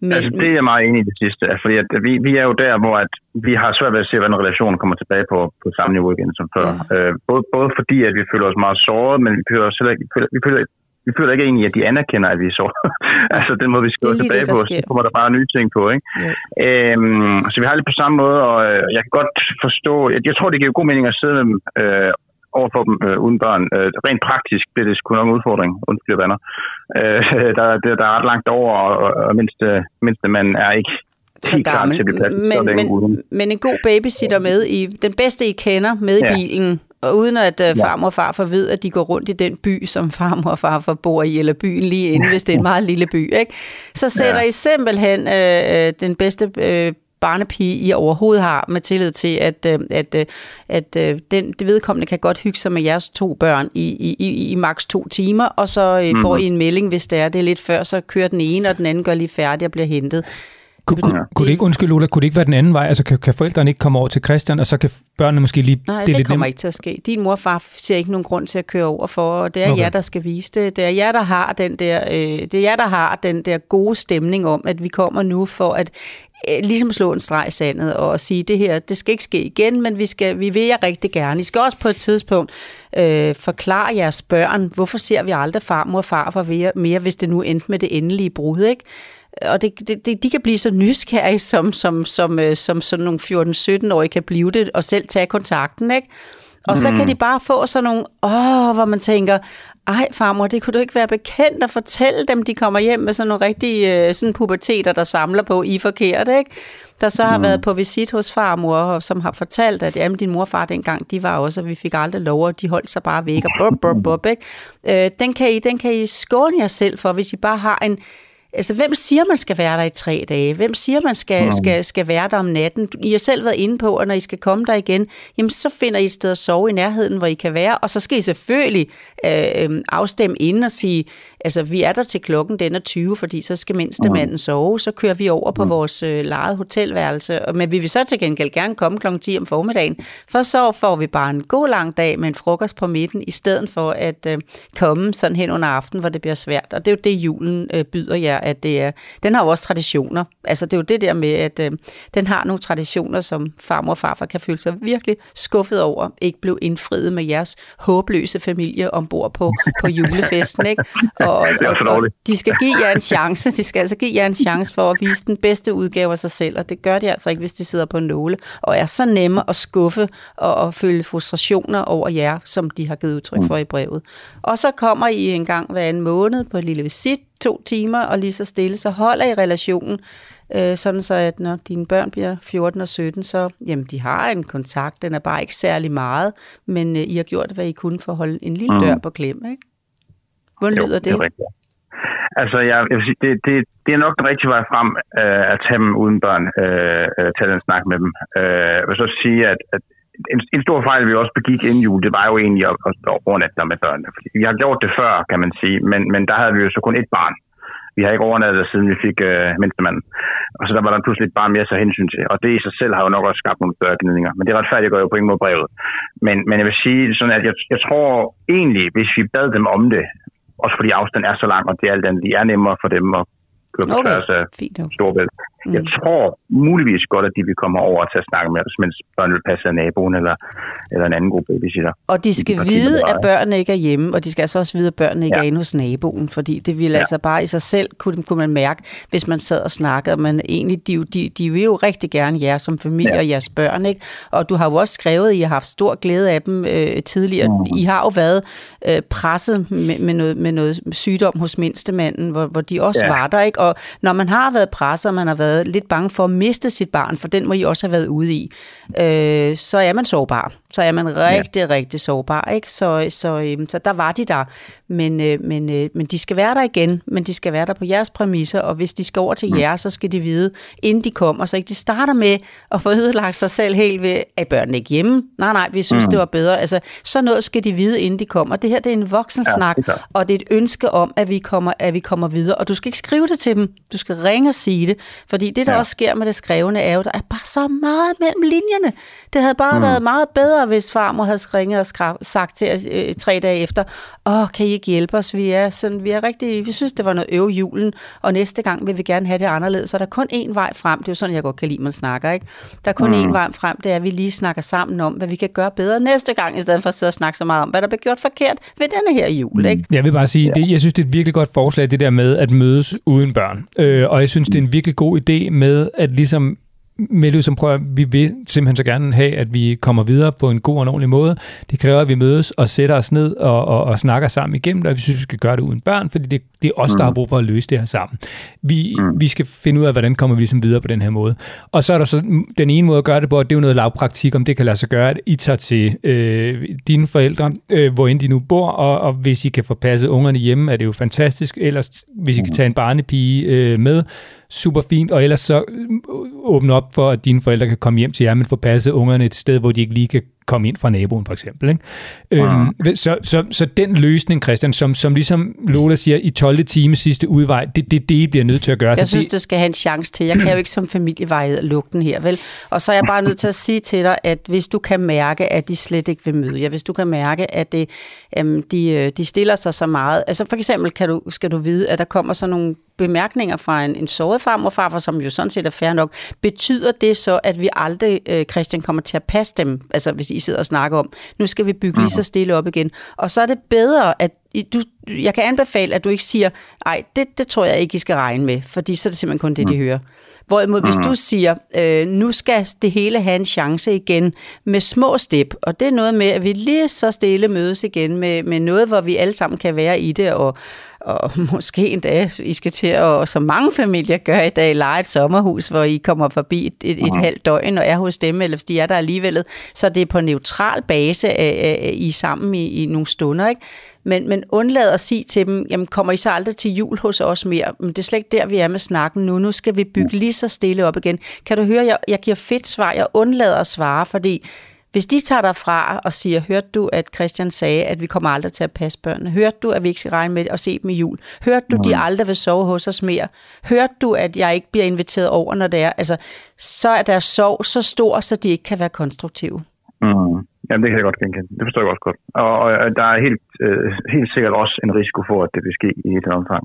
Men, Altså, det er jeg meget enig i det sidste. Fordi at vi, vi er jo der, hvor at vi har svært ved at se, hvordan relationen kommer tilbage på, på samme niveau igen som før. Ja. Øh, både, både fordi, at vi føler os meget såret, men vi føler, os heller ikke, vi føler, vi føler, vi føler ikke egentlig, at de anerkender, at vi er såret. <laughs> altså den måde, vi skriver er tilbage det, på, sker. så kommer der bare nye ting på. Ikke? Ja. Øhm, så vi har lidt på samme måde, og øh, jeg kan godt forstå, jeg, jeg tror, det giver god mening at sidde med dem øh, over for dem øh, uden børn. Øh, rent praktisk bliver det sgu nok en udfordring, undskyld vander. Øh, <laughs> der, der, der er ret langt over, og, og, mindste, mindste mand er ikke så gammel. til så Men, uden. men, men en god babysitter med i, den bedste I kender, med i Ja. bilen, og uden at uh, farmor og farfar ved, at de går rundt i den by, som farmor og farfar bor i, eller byen lige inde, hvis det er en <laughs> meget lille by, ikke? så sætter Ja. I simpelthen øh, øh, den bedste øh, barnepige, I overhovedet har, med tillid til, at, øh, at, øh, at øh, den, det vedkommende kan godt hygge sig med jeres to børn i, i, i, i maks to timer, og så Mhm. får I en melding, hvis det er det er lidt før, så kører den ene, og den anden gør lige færdig og bliver hentet. Kunne, kunne, kunne det ikke, undskyld Lola, kunne det ikke være den anden vej? Altså kan, kan forældrene ikke komme over til Christian, og så kan børnene måske lige... Nej, det, lidt kommer nemmere? ikke til at ske. Din mor og far ser ikke nogen grund til at køre over for, og det er Okay. jer, der skal vise det. Det er jer, der har den der, øh, det er jer, der har den der gode stemning om, at vi kommer nu for at øh, ligesom slå en streg i sandet og sige, det her, det skal ikke ske igen, men vi, skal, vi vil jer rigtig gerne. I skal også på et tidspunkt øh, forklare jeres børn, hvorfor ser vi aldrig farmor og farfar mere, hvis det nu endte med det endelige brud, ikke? Og det, det, det, de kan blive så nysgerrige, som, som, som, øh, som sådan nogle 14-17-årige kan blive det, og selv tage kontakten, ikke? Og så kan de bare få sådan nogle, åh, hvor man tænker, ej farmor, det kunne du ikke være bekendt at fortælle dem, de kommer hjem med sådan nogle rigtige øh, sådan puberteter, der samler på, I er forkert, ikke? Der så har mm. været på visit hos farmor, og som har fortalt, at jamen, din mor og far dengang, de var også, og vi fik aldrig lov, og de holdt sig bare væk, og bub, bub, bub, ikke? Øh, den, kan I, den kan I skåne jer selv for, hvis I bare har en, Altså, hvem siger, man skal være der i tre dage? Hvem siger, man skal, mm. skal, skal være der om natten? I har selv været inde på, at når I skal komme der igen, jamen så finder I et sted at sove i nærheden, hvor I kan være, og så skal I selvfølgelig øh, afstemme inden og sige, altså vi er der til klokken, den er 20, fordi så skal mindste manden sove, så kører vi over på vores øh, lejede hotelværelse, men vi vil så til gengæld gerne komme klokken 10 om formiddagen, for så får vi bare en god lang dag med en frokost på midten, i stedet for at øh, komme sådan hen under aften, hvor det bliver svært. Og det er jo det, julen øh, byder jer, at det er. Den har jo også traditioner. Altså det er jo det der med, at øh, den har nogle traditioner, som farmor og farfar kan føle sig virkelig skuffet over, ikke blev indfriet med jeres håbløse familie ombord på, på julefesten. Ikke? <laughs> Og, og, og de skal give jer en chance. De skal altså give jer en chance for at vise den bedste udgave af sig selv, og det gør de altså ikke, hvis de sidder på en nåle, og er så nemme at skuffe og, og føle frustrationer over jer, som de har givet udtryk for i brevet. Og så kommer I en gang hver anden måned på en lille visit, to timer, og lige så stille, så holder I relationen, øh, sådan så at når dine børn bliver 14 og 17, så jamen, de har en kontakt, den er bare ikke særlig meget, men øh, I har gjort, hvad I kunne for at holde en lille dør på klem, ikke? Hvordan lyder det? Det er rigtigt. Altså, jeg, jeg vil sige, det, det, det er nok den rigtige vej frem øh, at tage dem uden børn, øh, øh, tage den snak med dem. Øh, jeg vil så sige, at, at en, en stor fejl, vi også begik inden jul, det var jo egentlig at, at, at overnatte der med børnene. Fordi vi har gjort det før, kan man sige, men, men der havde vi jo så kun et barn. Vi har ikke overnattet, siden vi fik øh, mindstemanden. Og så der var der pludselig et barn mere tage hensyn til. Og det i sig selv har jo nok også skabt nogle større gnidninger. Men det retfærdiggør jo på ingen måde brevet. Men, men jeg vil sige sådan, at jeg, jeg tror egentlig, hvis vi bad dem om det, også fordi afstand er så lang, og det er alt andet, det er nemmere for dem at køre på Okay, tværs af. Storbælt. Mm. Jeg tror muligvis godt, at de vil komme over til at snakke med os, mens børn vil passe af naboen eller, eller en anden gruppe babysitter. Og de skal kan vide, at børnene ikke er hjemme, og de skal altså også vide, at børnene ikke Ja. er inde hos naboen, fordi det ville Ja. altså bare i sig selv, kunne, kunne man mærke, hvis man sad og snakkede, men egentlig, de, de, de vil jo rigtig gerne jer som familie Ja. og jeres børn, ikke? Og du har jo også skrevet, at I har haft stor glæde af dem øh, tidligere. Mhm. I har jo været øh, presset med, med, noget, med noget sygdom hos mindstemanden, hvor, hvor de også Ja. var der, ikke? Og når man har været presset, og man har været lidt bange for at miste sit barn, for den må I også have været ude i, øh, så er man sårbar. Så er man rigtig, ja. rigtig sårbar, ikke? Så, så, øhm, så der var de der. Men, øh, men, øh, men de skal være der igen, men de skal være der på jeres præmisser, og hvis de skal over til jer, så skal de vide, inden de kommer, så ikke de starter med at få ødelagt sig selv helt ved, at børnene ikke hjemme. Nej, nej, vi synes, mm. det var bedre. Altså, så noget skal de vide, inden de kommer. Det her, det er en voksensnak, det klart. og det er et ønske om, at vi, kommer, at vi kommer videre. Og du skal ikke skrive det til dem. Du skal ringe og sige det. Fordi det, der ja. Ja. også sker med det skrevne, er jo, der er bare så meget mellem linjerne. Det havde bare mm. været meget bedre, hvis farmor havde ringet og skrev, sagt til os øh, tre dage efter, åh, kan I ikke hjælpe os? Vi er, sådan, vi er rigtig, vi synes, det var noget øve julen, og næste gang vil vi gerne have det anderledes. Så der er kun én vej frem. Det er jo sådan, jeg godt kan lide, man snakker, ikke? Der er kun én vej frem, det er, at vi lige snakker sammen om, hvad vi kan gøre bedre næste gang, i stedet for at sidde og snakke så meget om, hvad der bliver gjort forkert ved denne her jul, ikke? Jeg vil bare sige, det, jeg synes, det er et virkelig godt forslag, det der med at mødes uden børn. Øh, og jeg synes, det er en virkelig god idé med at ligesom med ligesom prøver, vi vil simpelthen så gerne have, at vi kommer videre på en god og en ordentlig måde. Det kræver, at vi mødes og sætter os ned og, og, og snakker sammen igennem det, og vi synes, vi skal gøre det uden børn, fordi det, det er os, der har brug for at løse det her sammen. Vi, mm. vi skal finde ud af, hvordan kommer vi ligesom videre på den her måde. Og så er der så den ene måde at gøre det på, og det er jo noget lavpraktik, om det kan lade sig gøre, at I tager til øh, dine forældre, øh, hvor end de nu bor, og, og hvis I kan få passet ungerne hjemme, er det jo fantastisk. Ellers, hvis I kan tage en barnepige øh, med, super fint, og ellers så øh, åbne op for, at dine forældre kan komme hjem til jer, men få passet ungerne et sted, hvor de ikke lige kan komme ind fra naboen, for eksempel. Ikke? Øhm, så, så, så den løsning, Christian, som, som ligesom Lola siger, i 12. time sidste udvej, det, det, det I bliver nødt til at gøre. Jeg Så synes, det, det skal have en chance til. Jeg kan jo ikke som familievejleder lukke den her, vel? Og så er jeg bare nødt til at sige til dig, at hvis du kan mærke, at de slet ikke vil møde jer, hvis du kan mærke, at det, øhm, de, øh, de stiller sig så meget. Altså for eksempel kan du, skal du vide, at der kommer sådan nogle bemærkninger fra en, en såret farmor og farfar, som jo sådan set er fair nok. Betyder det så, at vi aldrig, øh, Christian, kommer til at passe dem? Altså hvis I sidder og snakker om, nu skal vi bygge lige så stille op igen. Og så er det bedre, at du, jeg kan anbefale, at du ikke siger, nej, det, det tror jeg ikke, I skal regne med, fordi så er det simpelthen kun det, de hører. Hvorimod, hvis du siger, øh, nu skal det hele have en chance igen med små step, og det er noget med, at vi lige så stille mødes igen med, med noget, hvor vi alle sammen kan være i det, og, og <laughs> måske endda, I skal til at, som mange familier gør i dag, lege et sommerhus, hvor I kommer forbi et, et, et halvt døgn og er hos dem, eller hvis de er der alligevel. Så det er på neutral base, at I er sammen i, i nogle stunder, ikke? Men, men undlad at sige til dem, jamen kommer I så aldrig til jul hos os mere? Men det er slet ikke der, vi er med snakken nu. Nu skal vi bygge lige så stille op igen. Kan du høre, jeg, jeg giver fedt svar, jeg undlader at svare, fordi hvis de tager dig fra og siger, hørte du, at Christian sagde, at vi kommer aldrig til at passe børnene? Hørte du, at vi ikke skal regne med at se dem i jul? Hørte du, de aldrig vil sove hos os mere? Hørte du, at jeg ikke bliver inviteret over, når det er? Altså, så er deres sorg så stor, så de ikke kan være konstruktive. Mm. Jamen, det kan jeg godt genkende. Det forstår jeg også godt. Og, og der er helt, øh, helt sikkert også en risiko for, at det vil ske i et eller andet omfang.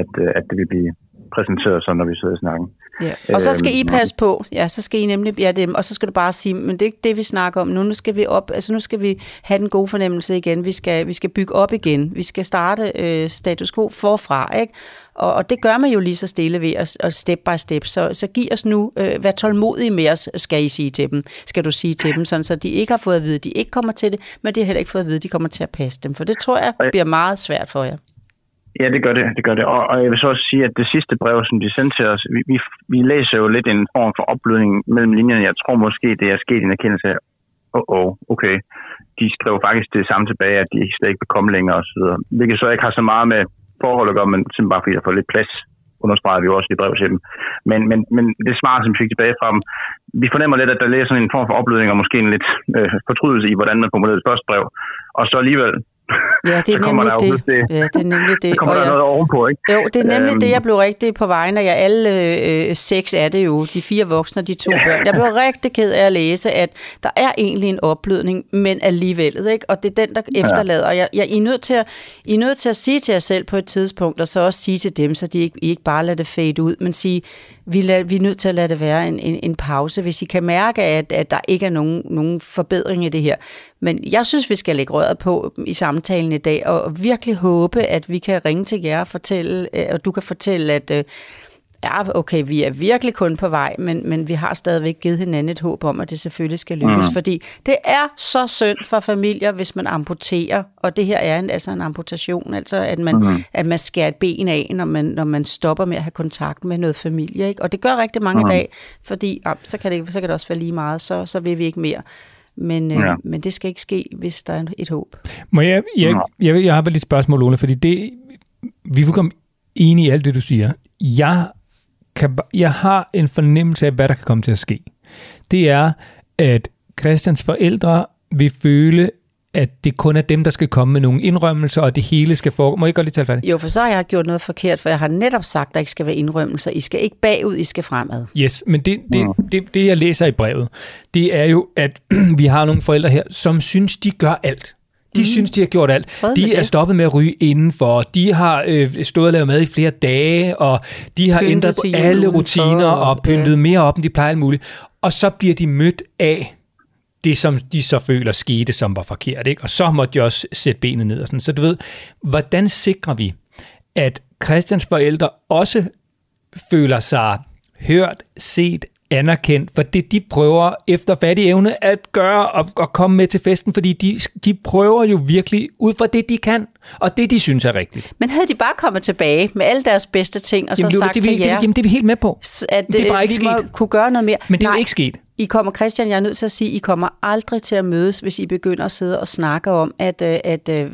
At, øh, at det vil blive præsenteret sådan, når vi sidder i snakken. Ja. Og så skal I Øhm, passe på, ja, så skal I nemlig, ja, det, og så skal du bare sige, men det er ikke det, vi snakker om nu, nu skal vi op, altså nu skal vi have den gode fornemmelse igen, vi skal, vi skal bygge op igen, vi skal starte øh, status quo forfra, ikke? Og, og det gør man jo lige så stille ved at, at step by step, så, så giv os nu, øh, vær tålmodige med os, skal I sige til dem, skal du sige til dem, sådan så de ikke har fået at vide, at de ikke kommer til det, men de har heller ikke fået at vide, at de kommer til at passe dem, for det tror jeg bliver meget svært for jer. Ja, det gør det. det, gør det. Og, og jeg vil så også sige, at det sidste brev, som de sendte til os, vi, vi, vi læser jo lidt en form for opblødning mellem linjerne. Jeg tror måske, det er sket en erkendelse af, oh, oh, okay, de skrev faktisk det samme tilbage, at de slet ikke vil komme længere osv. Hvilket så ikke har så meget med forhold at gøre, men simpelthen bare fordi der får lidt plads understreger vi jo også i brev til dem. Men, men, men det svar, som vi fik tilbage fra dem, vi fornemmer lidt, at der ligger sådan en form for opblødning og måske en lidt øh, fortrydelse i, hvordan man formulerede det første brev. Og så alligevel <laughs> Ja, det er nemlig <laughs> det. Ja, det er nemlig det. kommer Og der jeg- noget ovenpå, ikke? Jo, det er nemlig Øhm. det, jeg blev rigtig på vegne af jer. Alle øh, seks er det jo, de fire voksne og de to børn. Jeg blev rigtig ked af at læse, at der er egentlig en opblødning, men alligevel, ikke? Og det er den, der efterlader. Og Jeg, jeg, I, er nødt til at, I er nødt til at sige til jer selv på et tidspunkt, og så også sige til dem, så de ikke, I ikke bare lader det fade ud, men sige, vi, lad, vi er nødt til at lade det være en, en, en pause, hvis I kan mærke, at, at der ikke er nogen, nogen forbedring i det her. Men jeg synes, vi skal lægge røret på i samtalen i dag, og virkelig håbe, at vi kan ringe til jer og fortælle, øh, og du kan fortælle, at øh, ja, okay, vi er virkelig kun på vej, men, men vi har stadigvæk givet hinanden et håb om, at det selvfølgelig skal lykkes, mm. fordi det er så synd for familier, hvis man amputerer, og det her er en, altså en amputation, altså at man, mm. at man skærer et ben af, når man, når man stopper med at have kontakt med noget familie, ikke? og det gør rigtig mange mm. i dag, fordi ja, så, kan det, så kan det også være lige meget, så, så vil vi ikke mere. Men, øh, Ja. men det skal ikke ske, hvis der er et håb. Må jeg, jeg, jeg, jeg har bare lidt spørgsmål, Ole, fordi det, vi er fuldkommen enige i alt det, du siger. Jeg, kan, jeg har en fornemmelse af, hvad der kan komme til at ske. Det er, at Christians forældre vil føle, at det kun er dem, der skal komme med nogle indrømmelser, og det hele skal foregå. Må jeg godt lige tale færdigt? Jo, for så har jeg gjort noget forkert, for jeg har netop sagt, at der ikke skal være indrømmelser. I skal ikke bagud, I skal fremad. Yes, men det, det, det, det, jeg læser i brevet, det er jo, at <clears throat> vi har nogle forældre her, som synes, de gør alt. De mm. synes, de har gjort alt. Fred De er det. stoppet med at ryge indenfor. De har øh, stået og lavet mad i flere dage, og de har Pyntet ændret på alle rutiner og pyntet ja. mere op, end de plejer alt muligt. Og så bliver de mødt af det, som de så føler skete, som var forkert. Ikke? Og så måtte de også sætte benet ned. Og sådan. Så du ved, hvordan sikrer vi, at Christians forældre også føler sig hørt, set, anerkendt for det, de prøver efter fattig evne at gøre og, og komme med til festen, fordi de, de prøver jo virkelig ud fra det, de kan, og det, de synes er rigtigt. Men havde de bare kommet tilbage med alle deres bedste ting, og så Jamen, det, er jo- sagt det, er vi- til jer, det, jamen, det er vi helt med på. at det er bare øh, ikke vi sket. kunne gøre noget mere. Men det er Nej, ikke sket. I kommer, Christian, jeg er nødt til at sige, I kommer aldrig til at mødes, hvis I begynder at sidde og snakke om, at, øh, at, øh,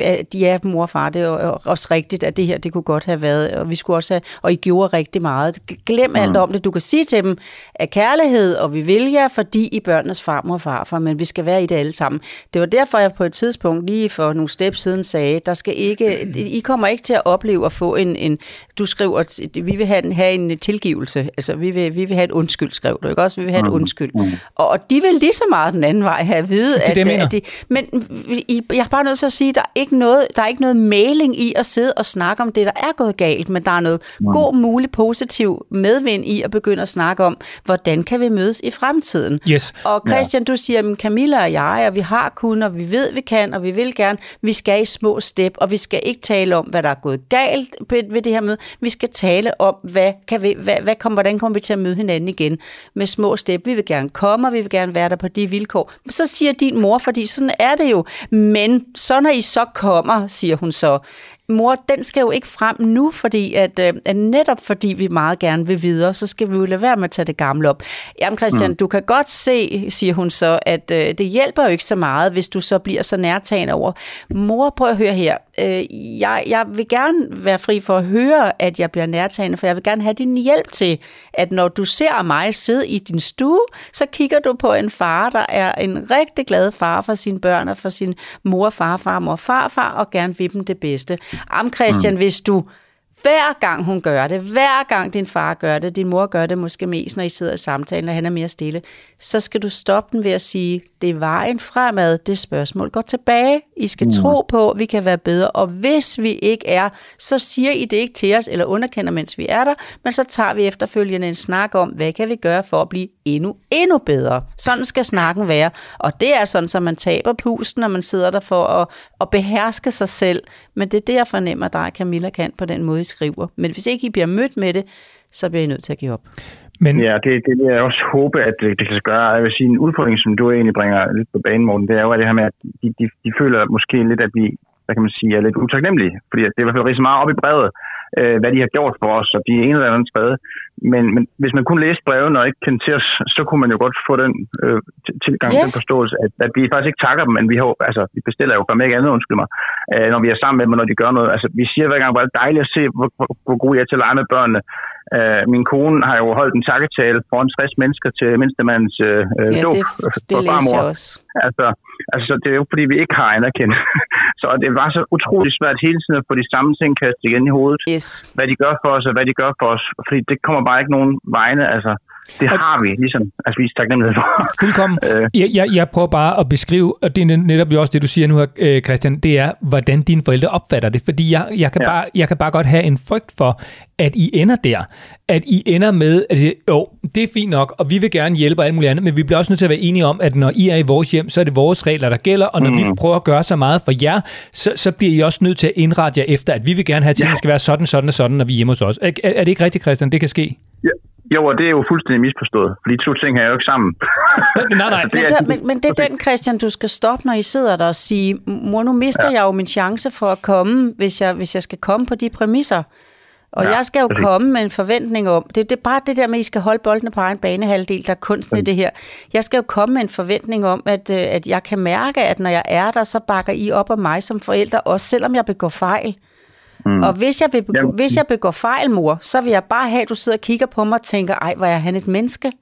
at de er mor og far, det er jo også rigtigt, at det her, det kunne godt have været, og vi skulle også have, og I gjorde rigtig meget. Glem mm. alt om det. Du kan sige til dem, at kærlighed, og vi vil jer, fordi I børnenes farmor og farfar, men vi skal være i det alle sammen. Det var derfor, jeg på et tidspunkt, lige for nogle steps siden, sagde, der skal ikke, I kommer ikke til at opleve at få en, en du skriver, at vi vil have en, have en tilgivelse, altså vi vil, vi vil have et undskyld, skrev du, ikke også? Vi vil have et undskyld. Og, og de vil lige så meget den anden vej have at vide. det, at, jeg mener. at de, men I, jeg er bare nødt til at sige, at der er ikke noget, der er ikke noget mailing i at sidde og snakke om det, der er gået galt, men der er noget god, mulig, positiv medvind i at begynde at snakke om, hvordan kan vi mødes i fremtiden. Yes. Og Christian, du siger, at Camilla og jeg, og vi har kun, og vi ved, vi kan, og vi vil gerne, vi skal i små step, og vi skal ikke tale om, hvad der er gået galt ved ved det her møde. Vi skal tale om, hvad kan vi, hvad, hvad kom, hvordan kommer vi til at møde hinanden igen med små step. Vi vil gerne komme, og vi vil gerne være der på de vilkår. Så siger din mor, fordi sådan er det jo. Men så når I så kommer, siger hun så, mor, den skal jo ikke frem nu, fordi at, øh, at netop fordi vi meget gerne vil videre, så skal vi jo lade være med at tage det gamle op. Jamen Christian, mm. du kan godt se, siger hun så, at øh, det hjælper jo ikke så meget, hvis du så bliver så nærtagende over. Mor, prøv at høre her. Øh, jeg, jeg vil gerne være fri for at høre, at jeg bliver nærtagende, for jeg vil gerne have din hjælp til, at når du ser mig sidde i din stue, så kigger du på en far, der er en rigtig glad far for sine børn og for sin mor, far, farmor og farfar, og gerne vil dem det bedste. Am Christian, mm. hvis du hver gang hun gør det, hver gang din far gør det, din mor gør det måske mest, når I sidder i samtalen, og han er mere stille, så skal du stoppe den ved at sige, det er vejen fremad, det spørgsmål går tilbage. I skal mm. tro på, at vi kan være bedre, og hvis vi ikke er, så siger I det ikke til os, eller underkender, mens vi er der, men så tager vi efterfølgende en snak om, hvad kan vi gøre for at blive endnu, endnu bedre. Sådan skal snakken være, og det er sådan, så man taber pusten, når man sidder der for at, at beherske sig selv, men det er det, jeg fornemmer dig, Camilla, kan på den måde, I skriver. Men hvis ikke I bliver mødt med det, så bliver I nødt til at give op. Men Ja, det, det vil jeg også håbe, at det, det kan gøre. Jeg vil sige, en udfordring, som du egentlig bringer lidt på banen, Morten, det er jo det her med, at de, de, de føler måske lidt, at vi hvad kan man sige, er lidt utaknemmelige. Fordi det er i hvert fald rigtig meget op i brevet, øh, hvad de har gjort for os, og de er en eller anden tredje. Men, men hvis man kun læste brevene og ikke kendte til os, så kunne man jo godt få den øh, til- tilgang til den forståelse, at, at vi faktisk ikke takker dem, men vi, har, altså, vi bestiller jo for ikke andet, undskyld mig, øh, når vi er sammen med dem, når de gør noget. Altså, vi siger hver gang, hvor er det dejligt at se, hvor, hvor, hvor gode I er til at lege med børnene. Øh, min kone har jo holdt en takketale foran 60 mennesker til mindstemands øh, Ja, dåb det, for det læser farmor. også. Altså, altså, det er jo fordi vi ikke har anerkendt. <laughs> så det var så utrolig svært hele tiden at få de samme ting kastet igen i hovedet. Yes. Hvad de gør for os, og hvad de gør for os. Fordi det kommer bare ikke nogen vegne. Altså, det har vi ligesom at vise taknemmelighed for. <laughs> Fuldkommen. Øh. Jeg, jeg, jeg prøver bare at beskrive, og det er netop jo også det, du siger nu her, øh, Christian, det er, hvordan dine forældre opfatter det. Fordi jeg, jeg, kan, Ja. bare, jeg kan bare godt have en frygt for, at I ender der. At I ender med, at sige, jo, det er fint nok, og vi vil gerne hjælpe og alt muligt andet, men vi bliver også nødt til at være enige om, at når I er i vores hjem, så er det vores regler, der gælder, og når mm. vi prøver at gøre så meget for jer, så, så bliver I også nødt til at indrette jer efter, at vi vil gerne have, at tingene skal være sådan, sådan og sådan, når vi er hjemme hos os. Er, er, er det ikke rigtigt, Christian? Det kan ske. Ja. Jo, og det er jo fuldstændig misforstået. Fordi de to ting hænger jo ikke sammen. Men, nej, nej. <laughs> Altså, Men, det så, er, men, men det er den, Christian, du skal stoppe, når I sidder der og sige, mor, nu mister ja. jeg jo min chance for at komme, hvis jeg, hvis jeg skal komme på de præmisser. Og ja, jeg skal jo præcis. komme med en forventning om, det, det er bare det der med, at I skal holde boldene på egen banehalvdel, der er kunsten i det her. Jeg skal jo komme med en forventning om, at, øh, at jeg kan mærke, at når jeg er der, så bakker I op om mig som forælder, også selvom jeg begår fejl. Mm. Og hvis jeg, vil Jamen- hvis jeg begår fejl, mor, så vil jeg bare have, at du sidder og kigger på mig og tænker, ej, hvor er han et menneske.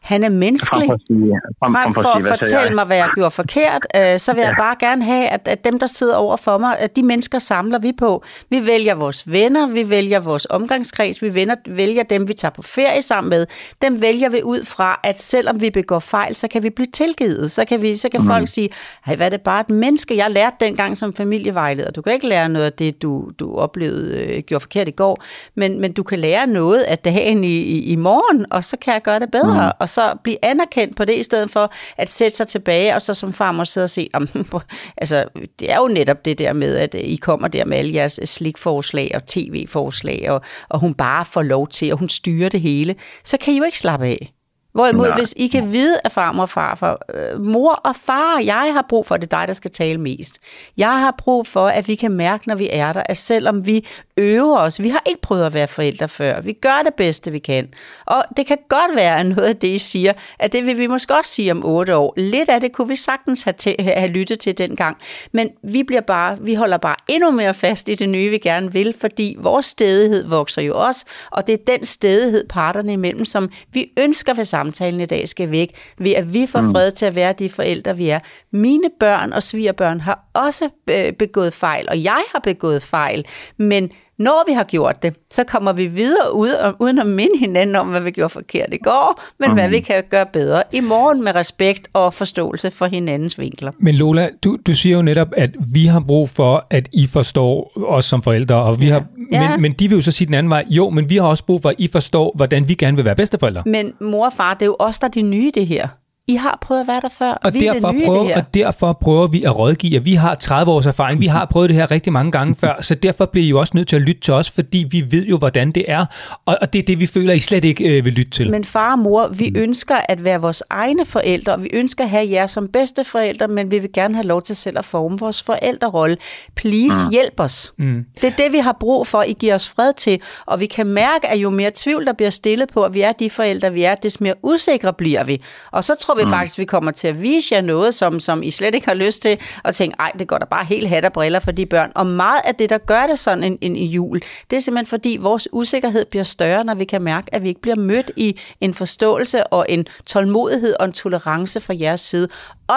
Han er menneskelig. frem for at sige, frem, Frem for for at sige, fortælle jeg? mig, hvad jeg gjorde forkert, øh, så vil jeg Ja. bare gerne have, at, at dem, der sidder over for mig, at de mennesker samler vi på. Vi vælger vores venner, vi vælger vores omgangskreds, vi vælger, vælger dem, vi tager på ferie sammen med. Dem vælger vi ud fra, at selvom vi begår fejl, så kan vi blive tilgivet. Så kan, vi, så kan mm. folk sige, hey, hvad er det bare et menneske, jeg lærte dengang som familievejleder. Du kan ikke lære noget af det, du, du oplevede øh, gjorde forkert i går, men, men du kan lære noget af dagen i, i, i morgen, og så kan jeg gøre det bedre, mm. og så blive anerkendt på det, i stedet for at sætte sig tilbage, og så som farmor sidde og se, om, <laughs> altså, det er jo netop det der med, at øh, I kommer der med alle jeres øh, slikforslag og tv-forslag, og, og hun bare får lov til, og hun styrer det hele, så kan I jo ikke slappe af. Hvorimod, Nej. hvis I kan vide af farmor og farfar, øh, mor og far, jeg har brug for, at det er dig, der skal tale mest. Jeg har brug for, at vi kan mærke, når vi er der, at selvom vi øver os, vi har ikke prøvet at være forældre før, vi gør det bedste, vi kan. Og det kan godt være, at noget af det, I siger, at det vil vi måske også sige om otte år. Lidt af det kunne vi sagtens have, til, have lyttet til dengang. Men vi, bliver bare, vi holder bare endnu mere fast i det nye, vi gerne vil, fordi vores stedighed vokser jo også, og det er den stedighed parterne imellem, som vi ønsker ved samtalen i dag skal væk, ved at vi får fred til at være de forældre, vi er. Mine børn og svigerbørn har også øh, begået fejl, og jeg har begået fejl, men Når vi har gjort det, så kommer vi videre ud, og, uden at minde hinanden om, hvad vi gjorde forkert i går, men mm. hvad vi kan gøre bedre i morgen med respekt og forståelse for hinandens vinkler. Men Lola, du, du siger jo netop, at vi har brug for, at I forstår os som forældre, og vi har, Ja. men, men de vil jo så sige den anden vej, jo, men vi har også brug for, at I forstår, hvordan vi gerne vil være bedsteforældre. Men mor og far, det er jo os, der er de nye det her. I har prøvet at være der før, og, vi er derfor, det nye prøver, det her. og derfor prøver vi at rådgive, vi har 30 års erfaring. Vi har prøvet det her rigtig mange gange før, så derfor bliver I jo også nødt til at lytte til os, fordi vi ved jo, hvordan det er. Og, og det er det, vi føler, I slet ikke øh, vil lytte til. Men far og mor, vi ønsker at være vores egne forældre, og vi ønsker at have jer som bedste forældre, men vi vil gerne have lov til selv at forme vores forældrerolle. Please, hjælp os. Mm. Det er det, vi har brug for. I giver os fred til, og vi kan mærke, at jo mere tvivl, der bliver stillet på, at vi er de forældre, vi er, des mere usikre bliver vi. Og så tror vi mm. faktisk, vi kommer til at vise jer noget, som, som I slet ikke har lyst til, og tænke, ej, det går da bare helt hat og briller for de børn. Og meget af det, der gør det sådan en, en, en jul, det er simpelthen fordi, vores usikkerhed bliver større, når vi kan mærke, at vi ikke bliver mødt i en forståelse og en tålmodighed og en tolerance fra jeres side.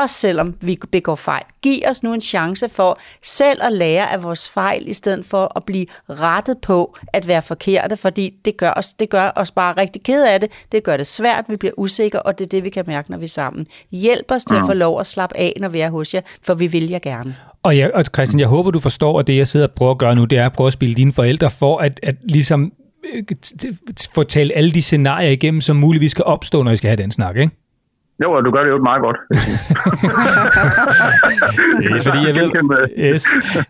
Også selvom vi begår fejl. Giv os nu en chance for selv at lære af vores fejl, i stedet for at blive rettet på at være forkerte, fordi det gør os, det gør os bare rigtig ked af det. Det gør det svært, vi bliver usikre, og det er det, vi kan mærke, når vi er sammen. Hjælp os til at få lov at slappe af, når vi er hos jer, for vi vil jer gerne. Og, ja, og Christian, jeg håber, du forstår, at det, jeg sidder og prøver at gøre nu, det er at prøve at spille dine forældre for at, at ligesom øh, talt alle de scenarier igennem, som muligvis skal opstå, når I skal have den snak, ikke? Jo, og du gør det jo meget godt. <laughs> Det er, fordi jeg ved, yes.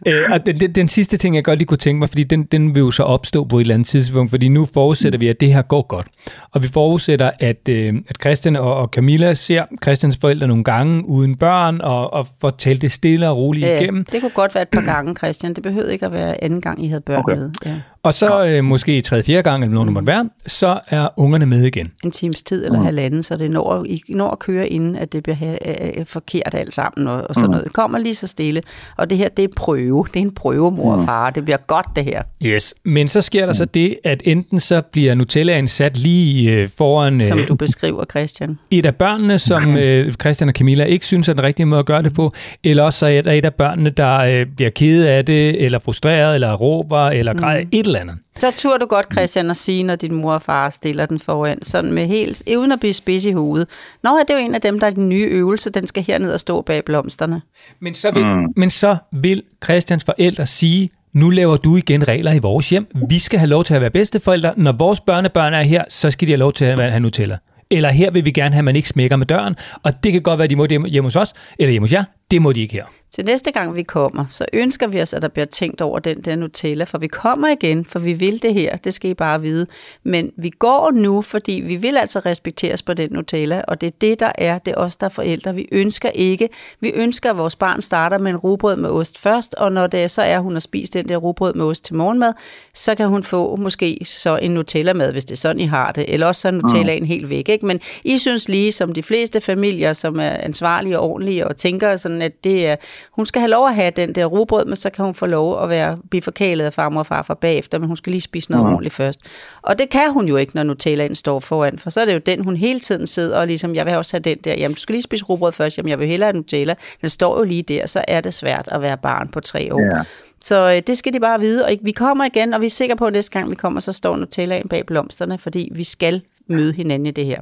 øh, og den, den, den sidste ting, jeg godt lige kunne tænke mig, fordi den, den vil jo så opstå på et eller andet tidspunkt, fordi nu forudsætter vi, at det her går godt. Og vi forudsætter, at, øh, at Christian og, og Camilla ser Christians forældre nogle gange uden børn, og, og får talt det stille og roligt Ja, igennem. det kunne godt være et par gange, Christian. Det behøvede ikke at være anden gang, I havde børn Okay. med. Ja. Og så øh, måske tredje, fjerde gang, eller nogen det måtte være, så er ungerne med igen. en times tid eller halvanden, så det når, I når at køre, inden at det bliver øh, forkert alt sammen og, og sådan noget. Det kommer lige så stille. Og det her, det er prøve. Det er en prøve, mor og far. Det bliver godt, det her. Yes. Men så sker der så det, at enten så bliver Nutellaen sat lige øh, foran Som øh, du beskriver, Christian. et af børnene, som øh, Christian og Camilla ikke synes er den rigtige måde at gøre det på, eller også så er der et af børnene, der øh, bliver ked af det, eller frustreret, eller råber, eller græder, et eller andet. Så turde du godt, Christian, at sige, når din mor og far stiller den foran, sådan med helt, uden at blive spids i hovedet. Nå, ja, det er jo en af dem, der er den nye øvelse, den skal herned og stå bag blomsterne. Men så vil, mm. men så vil Christians forældre sige, nu laver du igen regler i vores hjem. Vi skal have lov til at være bedsteforældre. Når vores børnebørn er her, så skal de have lov til at have Nutella. Eller her vil vi gerne have, at man ikke smækker med døren. Og det kan godt være, at de må det hjemme hos os, eller hjemme hos jer. Det må de ikke her. Til næste gang vi kommer, så ønsker vi os, at der bliver tænkt over den der Nutella, for vi kommer igen, for vi vil det her, det skal I bare vide. Men vi går nu, fordi vi vil altså respekteres på den Nutella, og det er det, der er, det er os, der er forældre. Vi ønsker ikke, vi ønsker, at vores barn starter med en rugbrød med ost først, og når det så er, hun har spist den der rugbrød med ost til morgenmad, så kan hun få måske så en Nutella-mad, hvis det er sådan, I har det, eller også så er Nutellaen helt væk. Ikke? Men I synes lige, som de fleste familier, som er ansvarlige og ordentlige, og tænker sådan, at det er, hun skal have lov at have den der rugbrød, men så kan hun få lov at være blive forkælet af farmor og farfar bagefter, men hun skal lige spise noget mm. ordentligt først. Og det kan hun jo ikke, når Nutellaen står foran, for så er det jo den, hun hele tiden sidder og ligesom, jeg vil også have den der, jamen du skal lige spise rugbrød først, jamen jeg vil hellere have Nutella. Den står jo lige der, så er det svært at være barn på tre år. Ja. Så øh, det skal de bare vide, og vi kommer igen, og vi er sikre på, at næste gang vi kommer, så står Nutellaen bag blomsterne, fordi vi skal møde hinanden i det her.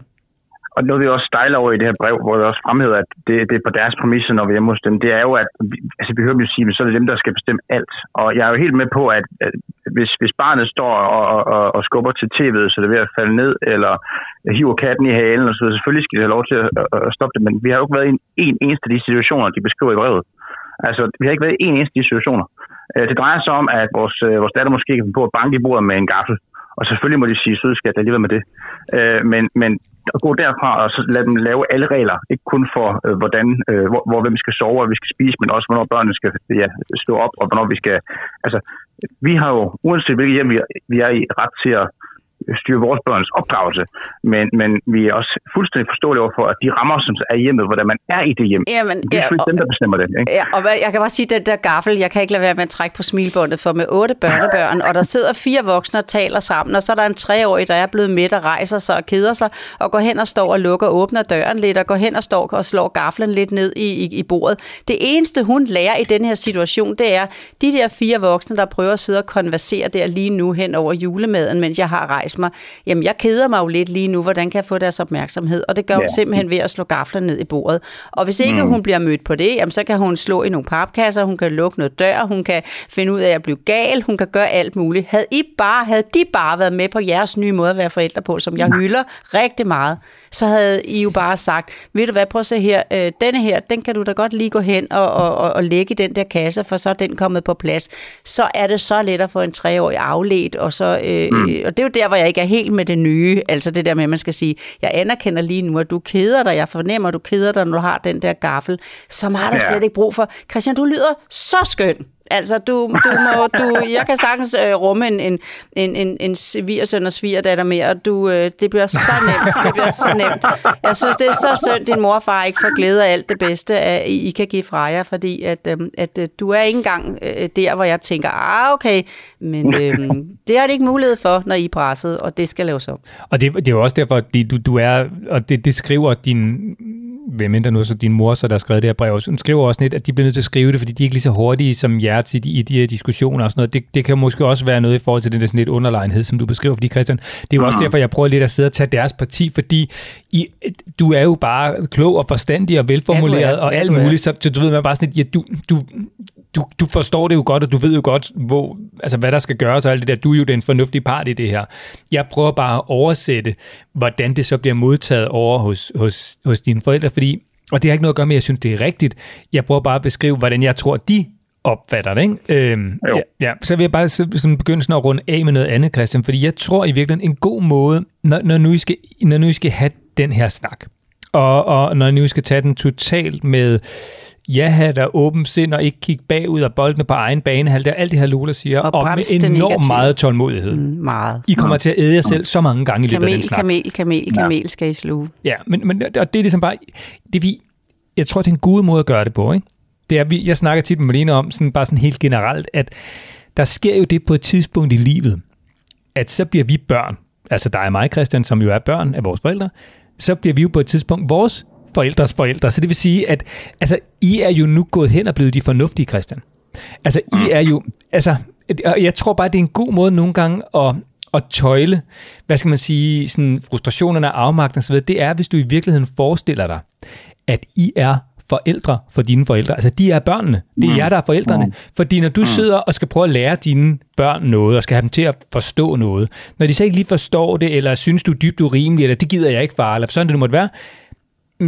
Og noget, vi også stejler over i det her brev, hvor vi også fremhæver, at det, det er på deres præmisser, når vi er hjemme hos dem, det er jo, at altså, vi hører dem jo sige, at så er det dem, der skal bestemme alt. Og jeg er jo helt med på, at, at hvis, hvis barnet står og, og, og, skubber til tv'et, så det er ved at falde ned, eller hiver katten i halen, og så selvfølgelig skal de have lov til at, at, stoppe det, men vi har jo ikke været i en, en eneste af de situationer, de beskriver i brevet. Altså, vi har ikke været i en eneste af de situationer. Øh, det drejer sig om, at vores, øh, vores datter måske kan på at banke i bordet med en gaffel. Og selvfølgelig må de sige, sødskat, alligevel med det. Øh, Men, men at gå derfra og så lade dem lave alle regler. Ikke kun for, øh, hvordan, øh, hvor, hvor hvem skal sove og vi skal spise, men også hvornår børnene skal ja, stå op, og hvornår vi skal... Altså, vi har jo, uanset hvilket hjem vi, vi er i, ret til at styre vores børns opdragelse, men, men vi er også fuldstændig forståelige overfor, at de rammer, som er hjemmet, hvordan man er i det hjem, Jamen, det er ja, og- dem, der bestemmer det. Ikke? Ja, og jeg kan bare sige, den der gaffel, jeg kan ikke lade være med at trække på smilbåndet, for med otte børnebørn, og der sidder fire voksne og taler sammen, og så er der en treårig, der er blevet midt og rejser sig og keder sig, og går hen og står og lukker og åbner døren lidt, og går hen og står og slår gaflen lidt ned i, i, i bordet. Det eneste, hun lærer i den her situation, det er, de der fire voksne, der prøver at sidde og konversere der lige nu hen over julemaden, mens jeg har rejst mig. Jamen, jeg keder mig jo lidt lige nu. Hvordan kan jeg få deres opmærksomhed? Og det gør hun Ja. simpelthen ved at slå gaflen ned i bordet. Og hvis ikke mm. hun bliver mødt på det, jamen, så kan hun slå i nogle papkasser, hun kan lukke noget dør, hun kan finde ud af at blive gal, hun kan gøre alt muligt. Havde, I bare, havde de bare været med på jeres nye måde at være forældre på, som jeg hylder rigtig meget, så havde I jo bare sagt, ved du hvad, prøv at se her, øh, denne her, den kan du da godt lige gå hen og, og, og, og lægge i den der kasse, for så er den kommet på plads. Så er det så let at få en treårig afledt, og, så, øh, mm. og det er jo der, hvor jeg ikke er helt med det nye, altså det der med, at man skal sige, jeg anerkender lige nu, at du keder dig, jeg fornemmer, at du keder dig, når du har den der gaffel, som har du Ja. slet ikke brug for. Christian, du lyder så skøn. Altså, du, du må, du, jeg kan sagtens øh, rumme en, en, en, en, en svigersøn og svigerdatter mere, og du, øh, det bliver så nemt. Det bliver så nemt. Jeg synes, det er så synd, din mor og far ikke får glæde af alt det bedste, at I, kan give fra jer, fordi at, øh, at øh, du er ikke engang øh, der, hvor jeg tænker, ah, okay, men <laughs> øh, det har det ikke mulighed for, når I er presset, og det skal laves om. Og det, det er jo også derfor, at du, du er, og det, det skriver din, hvem end der nu så din mor, så der har skrevet det her brev, hun skriver også lidt, at de bliver nødt til at skrive det, fordi de er ikke lige så hurtige som jer til de, i de her diskussioner og sådan noget. Det, det kan måske også være noget i forhold til den der sådan lidt underlegenhed, som du beskriver, fordi Christian, det er jo også derfor, jeg prøver lidt at sidde og tage deres parti, fordi I, du er jo bare klog og forstandig og velformuleret Ja, er. og Ja, alt er. muligt, så, så du ved man bare sådan lidt, ja, du, du, du, du forstår det jo godt, og du ved jo godt, hvor, altså, hvad der skal gøres og alt det der. Du er jo den fornuftige part i det her. Jeg prøver bare at oversætte, hvordan det så bliver modtaget over hos, hos, hos dine forældre, fordi, og det har ikke noget at gøre med, at jeg synes, det er rigtigt. Jeg prøver bare at beskrive, hvordan jeg tror, de opfatter det, ikke? Øhm, Jo. ja, ja, så vil jeg bare så, sådan begynde sådan at runde af med noget andet, Christian, fordi jeg tror i virkeligheden en god måde, når, når, nu I skal, når nu I skal have den her snak, og, og når nu I skal tage den totalt med ja der åben sind og ikke kigge bagud og boldene på egen bane, alt det, alt det her Lola siger, Og og, med enormt meget tålmodighed. Mm. Mm, meget. I kommer til at æde jer selv så mange gange i løbet af den Kamel, snak. kamel, kamel, kamel skal I sluge. Ja, men, men og det er ligesom bare, det vi, jeg tror, det er en god måde at gøre det på, ikke? Det er, vi, jeg snakker tit med Malene om, sådan, bare sådan helt generelt, at der sker jo det på et tidspunkt i livet, at så bliver vi børn, altså dig og mig, Christian, som jo er børn af vores forældre, så bliver vi jo på et tidspunkt vores forældres forældre. Så det vil sige, at altså, I er jo nu gået hen og blevet de fornuftige, Christian. Altså, I er jo, altså, jeg tror bare, det er en god måde nogle gange at, at tøjle, hvad skal man sige, sådan frustrationerne og afmagten osv., det er, hvis du i virkeligheden forestiller dig, at I er forældre for dine forældre. Altså, de er børnene. Det er jer, der er forældrene. Fordi når du sidder og skal prøve at lære dine børn noget, og skal have dem til at forstå noget, når de så ikke lige forstår det, eller synes, du er dybt urimelig, eller det gider jeg ikke, far, eller sådan det nu måtte være,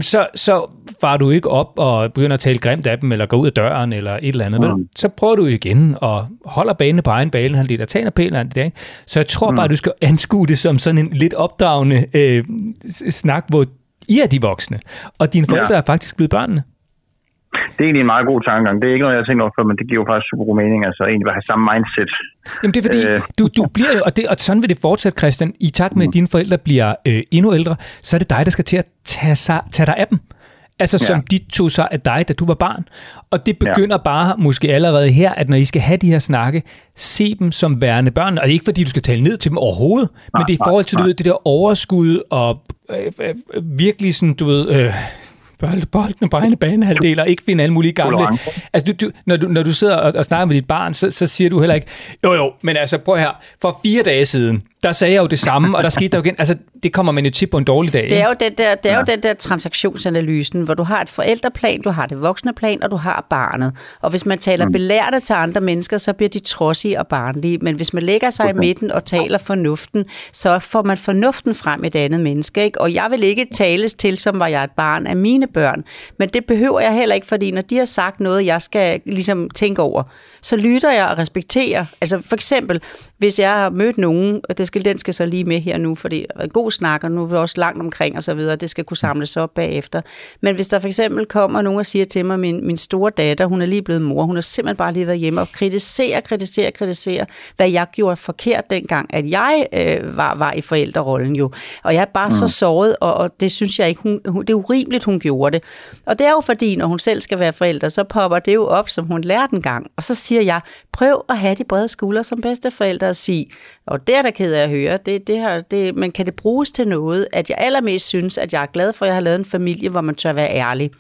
så, så farer du ikke op og begynder at tale grimt af dem, eller går ud af døren, eller et eller andet. Mm. Så prøver du igen, og holder banen på egen bane, han lidt og tager pælen af det der, ikke? Så jeg tror mm. bare, du skal anskue det som sådan en lidt opdragende øh, snak, hvor I er de voksne, og dine forældre Ja. er faktisk blevet børnene. Det er egentlig en meget god tankegang. Det er ikke noget, jeg har tænkt over før, men det giver jo faktisk super god mening. Altså egentlig at have samme mindset. Jamen det er fordi, øh. Øh. du, du bliver jo, og, det, og sådan vil det fortsætte, Christian, i takt med, at dine forældre bliver øh, endnu ældre, så er det dig, der skal til at tage, sig, tage dig af dem. Altså som Ja. de tog sig af dig, da du var barn. Og det begynder ja. bare måske allerede her, at når I skal have de her snakke, se dem som værende børn. Og det er ikke fordi, du skal tale ned til dem overhovedet, nej, men det er i forhold til du nej. det der overskud og øh, øh, virkelig sådan, du ved... Øh, bold, boldene på egne banehalvdel, og ikke finde alle mulige gamle... Tolerance. Altså, du, du, når, du, når du sidder og, og snakker med dit barn, så, så siger du heller ikke, jo jo, men altså, prøv her, for fire dage siden, der sagde jeg jo det samme, og der skete der jo igen. Altså, det kommer man jo til på en dårlig dag. Det er jo den der, det er jo den der transaktionsanalysen, hvor du har et forældreplan, du har det voksne plan, og du har barnet. Og hvis man taler mm. belærte til andre mennesker, så bliver de trodsige og barnlige. Men hvis man lægger sig okay. i midten og taler fornuften, så får man fornuften frem i et andet menneske. Ikke? Og jeg vil ikke tales til, som var jeg et barn af mine børn. Men det behøver jeg heller ikke, fordi når de har sagt noget, jeg skal ligesom tænke over, så lytter jeg og respekterer. Altså for eksempel, hvis jeg har mødt nogen, og det undskyld, den skal så lige med her nu, fordi det er en god snak, og nu er vi også langt omkring og så videre, det skal kunne samles op bagefter. Men hvis der for eksempel kommer nogen og siger til mig, min, min store datter, hun er lige blevet mor, hun har simpelthen bare lige været hjemme og kritisere, kritisere, kritisere, hvad jeg gjorde forkert dengang, at jeg øh, var, var i forældrerollen jo. Og jeg er bare mm. så såret, og, og det synes jeg ikke, hun, hun, det er urimeligt, hun gjorde det. Og det er jo fordi, når hun selv skal være forælder, så popper det jo op, som hun lærte en gang. Og så siger jeg, prøv at have de brede skuldre som bedsteforældre at sige, og det er der ked af at høre, det, det her, det, men kan det bruges til noget, at jeg allermest synes, at jeg er glad for, at jeg har lavet en familie, hvor man tør være ærlig.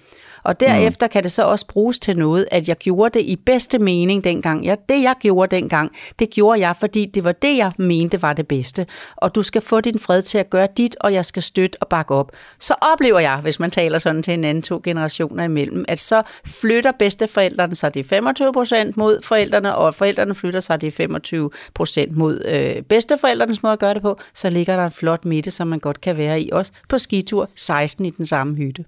Og derefter kan det så også bruges til noget, at jeg gjorde det i bedste mening dengang. Ja, det jeg gjorde dengang, det gjorde jeg, fordi det var det, jeg mente var det bedste. Og du skal få din fred til at gøre dit, og jeg skal støtte og bakke op. Så oplever jeg, hvis man taler sådan til en anden to generationer imellem, at så flytter bedsteforældrene sig de 25 procent mod forældrene, og forældrene flytter sig de 25 procent mod øh, bedsteforældrenes måde at gøre det på. Så ligger der en flot midte, som man godt kan være i, også på skitur 16 i den samme hytte.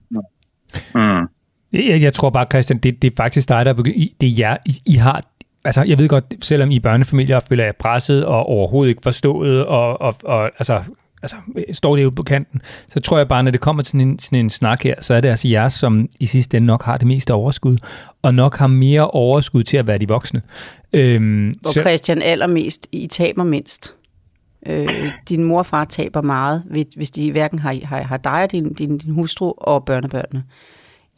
Mm. Jeg, jeg tror bare, Christian, det, det er faktisk dig, der er begy- I- Det er jer, I, I har... Altså, jeg ved godt, selvom I er børnefamilier føler jeg presset og overhovedet ikke forstået, og, og, og altså, altså, står det ude på kanten, så tror jeg bare, når det kommer til sådan en, sådan en snak her, så er det altså jer, som i sidste ende nok har det meste overskud, og nok har mere overskud til at være de voksne. Øhm, Og så, Christian allermest, I taber mindst. Øh, din mor og far taber meget, hvis- hvis de hverken har, har, har dig og din, din, din hustru og børnebørnene.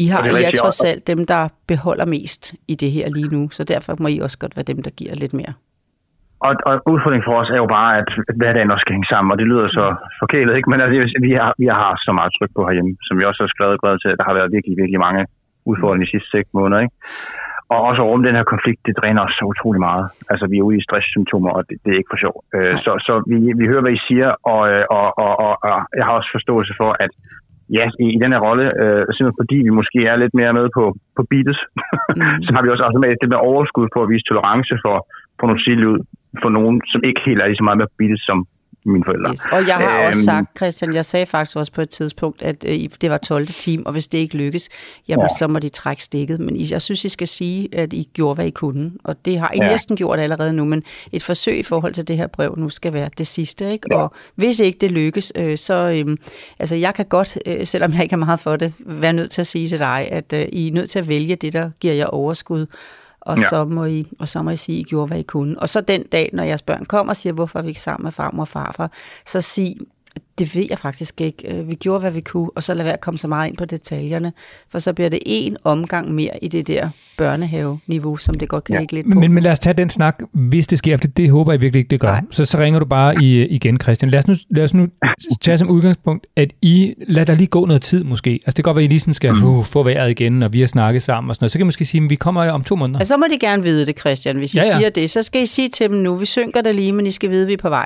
I har Og I er trods og- alt dem, der beholder mest i det her lige nu, så derfor må I også godt være dem, der giver lidt mere. Og, og udfordringen for os er jo bare, at hverdagen også skal hænge sammen, og det lyder så forkælet, ikke? Men altså, vi, har, vi har så meget tryk på herhjemme, som vi også har skrevet glad til. Der har været virkelig, virkelig mange udfordringer de sidste seks måneder, ikke? Og også over den her konflikt, det dræner os så utrolig meget. Altså, vi er ude i stresssymptomer, og det, det er ikke for sjov. Øh, så så vi, vi hører, hvad I siger, og, øh, og, og, og, og jeg har også forståelse for, at ja, i, i den her rolle, øh, simpelthen fordi vi måske er lidt mere med på, på beatet, mm. <laughs> så har vi også automatisk det med overskud på at vise tolerance for, for nogle ud for nogen, som ikke helt er lige så meget med på beatet som mine forældre. Yes. Og jeg har også Øhm, sagt, Christian, jeg sagde faktisk også på et tidspunkt, at øh, det var 12. time, og hvis det ikke lykkes, jamen Ja. så må de trække stikket. Men I- jeg synes, I skal sige, at I gjorde, hvad I kunne. Og det har I Ja. næsten gjort allerede nu, men et forsøg i forhold til det her brev nu skal være det sidste. Ikke? Ja. Og hvis ikke det lykkes, øh, så øhm, altså jeg kan godt, øh, selvom jeg ikke har meget for det, være nødt til at sige til dig, at øh, I er nødt til at vælge det, der giver jer overskud. Og, Ja. så må I, og så må I sige, at I gjorde, hvad I kunne. Og så den dag, når jeres børn kommer og siger, hvorfor er vi ikke sammen med farmor og farfar, så sig, det ved jeg faktisk ikke. Øh, Vi gjorde, hvad vi kunne, og så lad være at komme så meget ind på detaljerne, for så bliver det en omgang mere i det der børnehave-niveau, som det godt kan Ja. ligge lidt på. men, men lad os tage den snak, hvis det sker, for det, det håber jeg virkelig ikke, det gør. Nej. Så, så ringer du bare i, igen, Christian. Lad os, nu, lad os nu tage som udgangspunkt, at I, lad der lige gå noget tid måske. Altså det kan godt være, at I lige sådan skal uh, få vejret igen, og vi har snakket sammen og sådan noget. Så kan I måske sige, at vi kommer om to måneder. Og så må de gerne vide det, Christian. Hvis I Ja, ja, ja. ja. siger det, så skal I sige til dem nu, vi synker det lige, men I skal vide, at vi er på vej.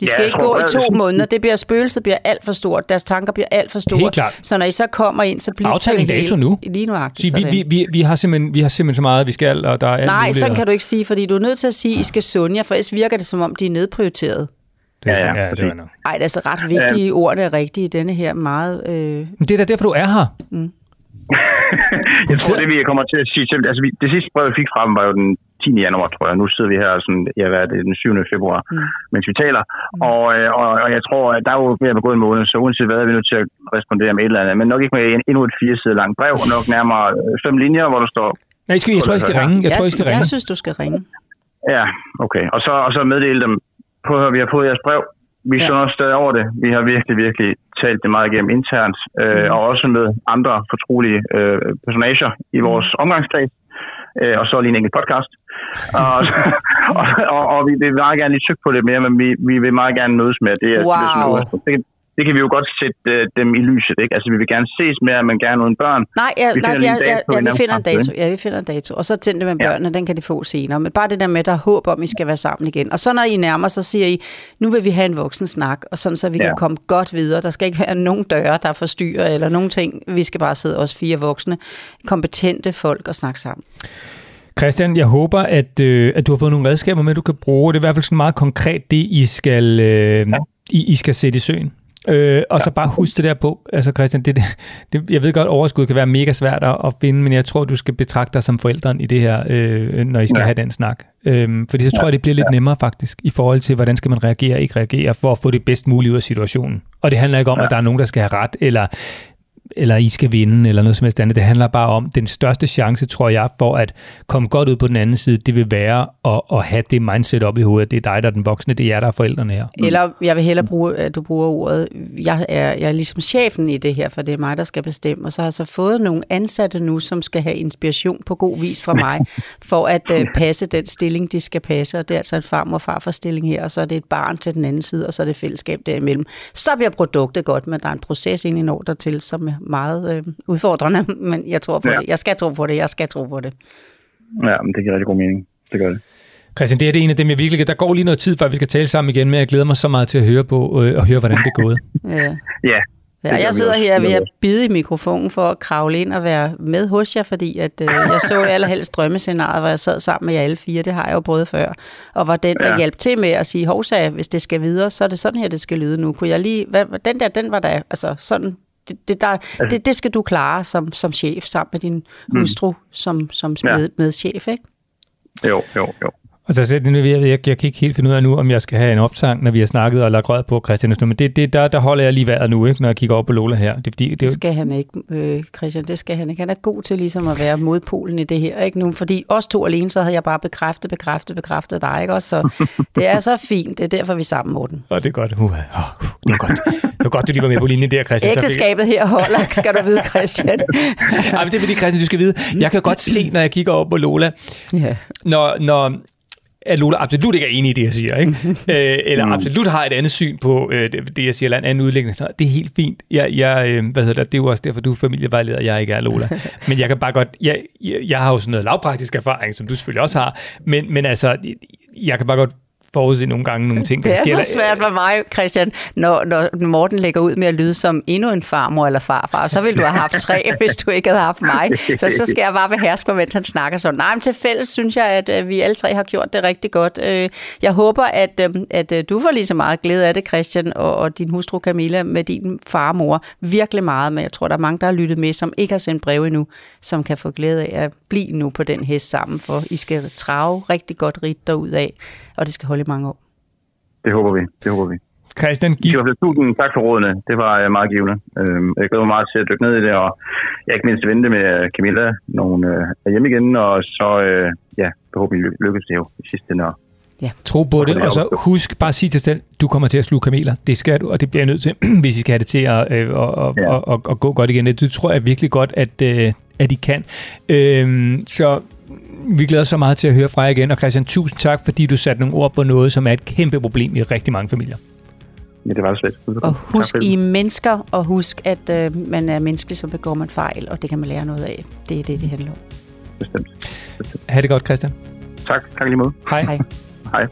De Ja, skal jeg ikke tror, gå i to måneder. Det bliver spøgelset bliver alt for stort. Deres tanker bliver alt for store. Helt klart. Så når I så kommer ind, så bliver Aftale det dato nu. lige nuagtigt. Sige, vi, vi, vi, vi, har simpelthen, vi har simpelthen så meget, vi skal, og der er alt Nej, sådan kan du ikke sige, fordi du er nødt til at sige, at I skal sunde jer, for ellers virker det, som om de er nedprioriteret. Det, er, Ja, ja, ja, ja, det var nok. Ej, det er altså ret vigtige, ordene er rigtige i denne her meget... Øh, Men det er da derfor, du er her. <laughs> Jeg tror, det vi kommer til at sige til altså vi, det sidste brev, vi fik fra dem, var jo den 10. januar, tror jeg. Nu sidder vi her sådan, ja, hvad er det, den 7. februar, mm. mens vi taler. Mm. Og, øh, og, og, jeg tror, at der er jo ved at gået en måned, så uanset hvad, er vi nødt til at respondere med et eller andet. Men nok ikke med en, endnu et fire side langt brev, nok nærmere øh, fem linjer, hvor der står, Nej, I skal, jeg tror, I skal ringe. Jeg tror, I skal jeg, ringe. jeg synes, du skal ringe. ja, okay. Og så, og så meddele dem, prøv at vi har fået jeres brev. Vi Ja. står stadig over det. Vi har virkelig, virkelig talt det meget igennem internt, øh, Mm. og også med andre fortrolige øh, personager i vores omgangskreds. Øh, og så lige en enkelt podcast. og, <laughs> og, og, og, vi vil meget gerne lige tykke på det mere, men vi, vi vil meget gerne mødes med det. er- det, er sådan Wow. det, det kan vi jo godt sætte øh, dem i lyset, ikke? Altså, vi vil gerne ses mere, men gerne uden børn. Nej, ja, Vi nej finder ja, en ja, ja, vi finder en dato. Ja, vi finder en dato. Og så til det med Ja. børnene, den kan de få senere. Men bare det der med, der er håb om, I skal være sammen igen. Og så når I nærmer, så siger I, nu vil vi have en voksen snak, og sådan så vi kan Ja. komme godt videre. Der skal ikke være nogen døre, der forstyrrer, eller nogen ting. Vi skal bare sidde os fire voksne, kompetente folk og snakke sammen. Christian, jeg håber, at, øh, at du har fået nogle redskaber med, du kan bruge. Det er i hvert fald sådan meget konkret det, I skal, øh, I, I skal sætte i søen. Øh, og så bare husk det der på, altså Christian, det, det, jeg ved godt, overskud kan være mega svært at, finde, men jeg tror, du skal betragte dig som forældren i det her, øh, når I skal ja. Ja. have den snak. Øhm, fordi så tror jeg, det bliver lidt nemmere faktisk, i forhold til, hvordan skal man reagere og ikke reagere, for at få det bedst mulige ud af situationen. Og det handler ikke om, ja. at der er nogen, der skal have ret, eller eller I skal vinde, eller noget som helst andet. Det handler bare om, den største chance, tror jeg, for at komme godt ud på den anden side, det vil være at, at have det mindset op i hovedet. Det er dig, der er den voksne, det er jer, der er forældrene her. Mm. Eller jeg vil hellere bruge, at du bruger ordet, jeg er, jeg er ligesom chefen i det her, for det er mig, der skal bestemme. Og så har jeg så fået nogle ansatte nu, som skal have inspiration på god vis fra mig, for at uh, passe den stilling, de skal passe. Og det er altså en farmor og farfar stilling her, og så er det et barn til den anden side, og så er det fællesskab derimellem. Så bliver produktet godt, men der er en proces ind i når der til, som jeg meget øh, udfordrende, <laughs> men jeg tror på Ja. det. Jeg skal tro på det, jeg skal tro på det. Ja, men det giver rigtig god mening. Det gør det. Christian, det er det en af dem, jeg virkelig... Der går lige noget tid, før vi skal tale sammen igen, men jeg glæder mig så meget til at høre på, øh, og høre, hvordan det er gået. <laughs> Ja. Ja, jeg sidder her ved at bide i mikrofonen for at kravle ind og være med hos jer, fordi at, øh, jeg så <laughs> allerhelst drømmescenariet, hvor jeg sad sammen med jer alle fire, det har jeg jo prøvet før, og var den, der ja. Ja. hjalp til med at sige, hovsa, hvis det skal videre, så er det sådan her, det skal lyde nu. Kunne jeg lige, hvad, hvad- den der, den var der, altså sådan, det, det, der, det, det skal du klare som, som chef, sammen med din hustru, som, som Ja. med, med chef, ikke? Jo, jo, jo. Og så jeg, jeg, jeg, jeg kan ikke helt finde ud af nu, om jeg skal have en opsang, når vi har snakket og lagt rød på Christian. Men det, det, der, der holder jeg lige vejret nu, ikke, når jeg kigger op på Lola her. Det, er fordi, det, er Det skal han ikke, øh, Christian, det skal han ikke. Han er god til ligesom at være modpolen i det her, ikke nu? Fordi os to alene, så havde jeg bare bekræftet, bekræftet, bekræftet dig, ikke også? Så det er så fint, det er derfor, vi er sammen, Morten. Og det er godt. Uh, uh, uh, det var godt. Det var godt, du lige var med på linjen der, Christian. Ægteskabet her holder, skal du vide, Christian. Ej, men det er fordi, Christian, du skal vide, jeg kan godt se, når jeg kigger op på Lola, ja. når, når at Lola absolut ikke er enig i det, jeg siger, ikke? <laughs> øh, eller absolut har et andet syn på øh, det, det, jeg siger, eller en anden udlægning. Så Det er helt fint. Jeg, jeg, øh, hvad hedder det, det er jo også derfor, du er familievejleder, jeg ikke er Lola. <laughs> Men jeg kan bare godt, jeg, jeg, jeg har jo sådan noget lavpraktisk erfaring, som du selvfølgelig også har, men, men altså, jeg kan bare godt forudse nogle gange nogle ting, der Det er sker. så svært for mig, Christian, når, når Morten lægger ud med at lyde som endnu en farmor eller farfar. Så ville du have haft tre, <laughs> hvis du ikke havde haft mig. Så, så skal jeg bare beherske mig, mens han snakker sådan. Nej, men til fælles synes jeg, at øh, vi alle tre har gjort det rigtig godt. Øh, Jeg håber, at, øh, at du får lige så meget glæde af det, Christian, og, og din hustru Camilla med din far og mor. Virkelig meget, men jeg tror, der er mange, der har lyttet med, som ikke har sendt brev endnu, som kan få glæde af at blive nu på den hest sammen, for I skal trave rigtig godt rigt derud af, og det skal holde i mange år. Det håber vi. Det håber vi. Christian, giv, tusind tak for rådene. Det var øh, meget givende. Øhm, Jeg glæder mig meget til at dykke ned i det, og jeg ikke mindst vente med Camilla, når hun øh, er hjemme igen, og så øh, ja, forhåbentlig ly- lykkes det jo i sidste ende. og- tro på det, og så husk bare at sige til dig selv, du kommer til at sluge kameler. Det skal du, og det bliver jeg nødt til, <clears throat> hvis I skal have det til at, øh, og, og, Ja. og, og, og gå godt igen. Det tror jeg virkelig godt, at, øh, at I kan. Øhm, så vi glæder os så meget til at høre fra jer igen. Og Christian, tusind tak, fordi du satte nogle ord på noget, som er et kæmpe problem i rigtig mange familier. Ja, det var så slet. Og husk, I er mennesker, og husk, at øh, man er menneskelig, så begår man fejl, og det kan man lære noget af. Det er det, det handler om. Bestemt. Ha' det godt, Christian. Tak. Tak lige måde. Hej. Hej. Hej.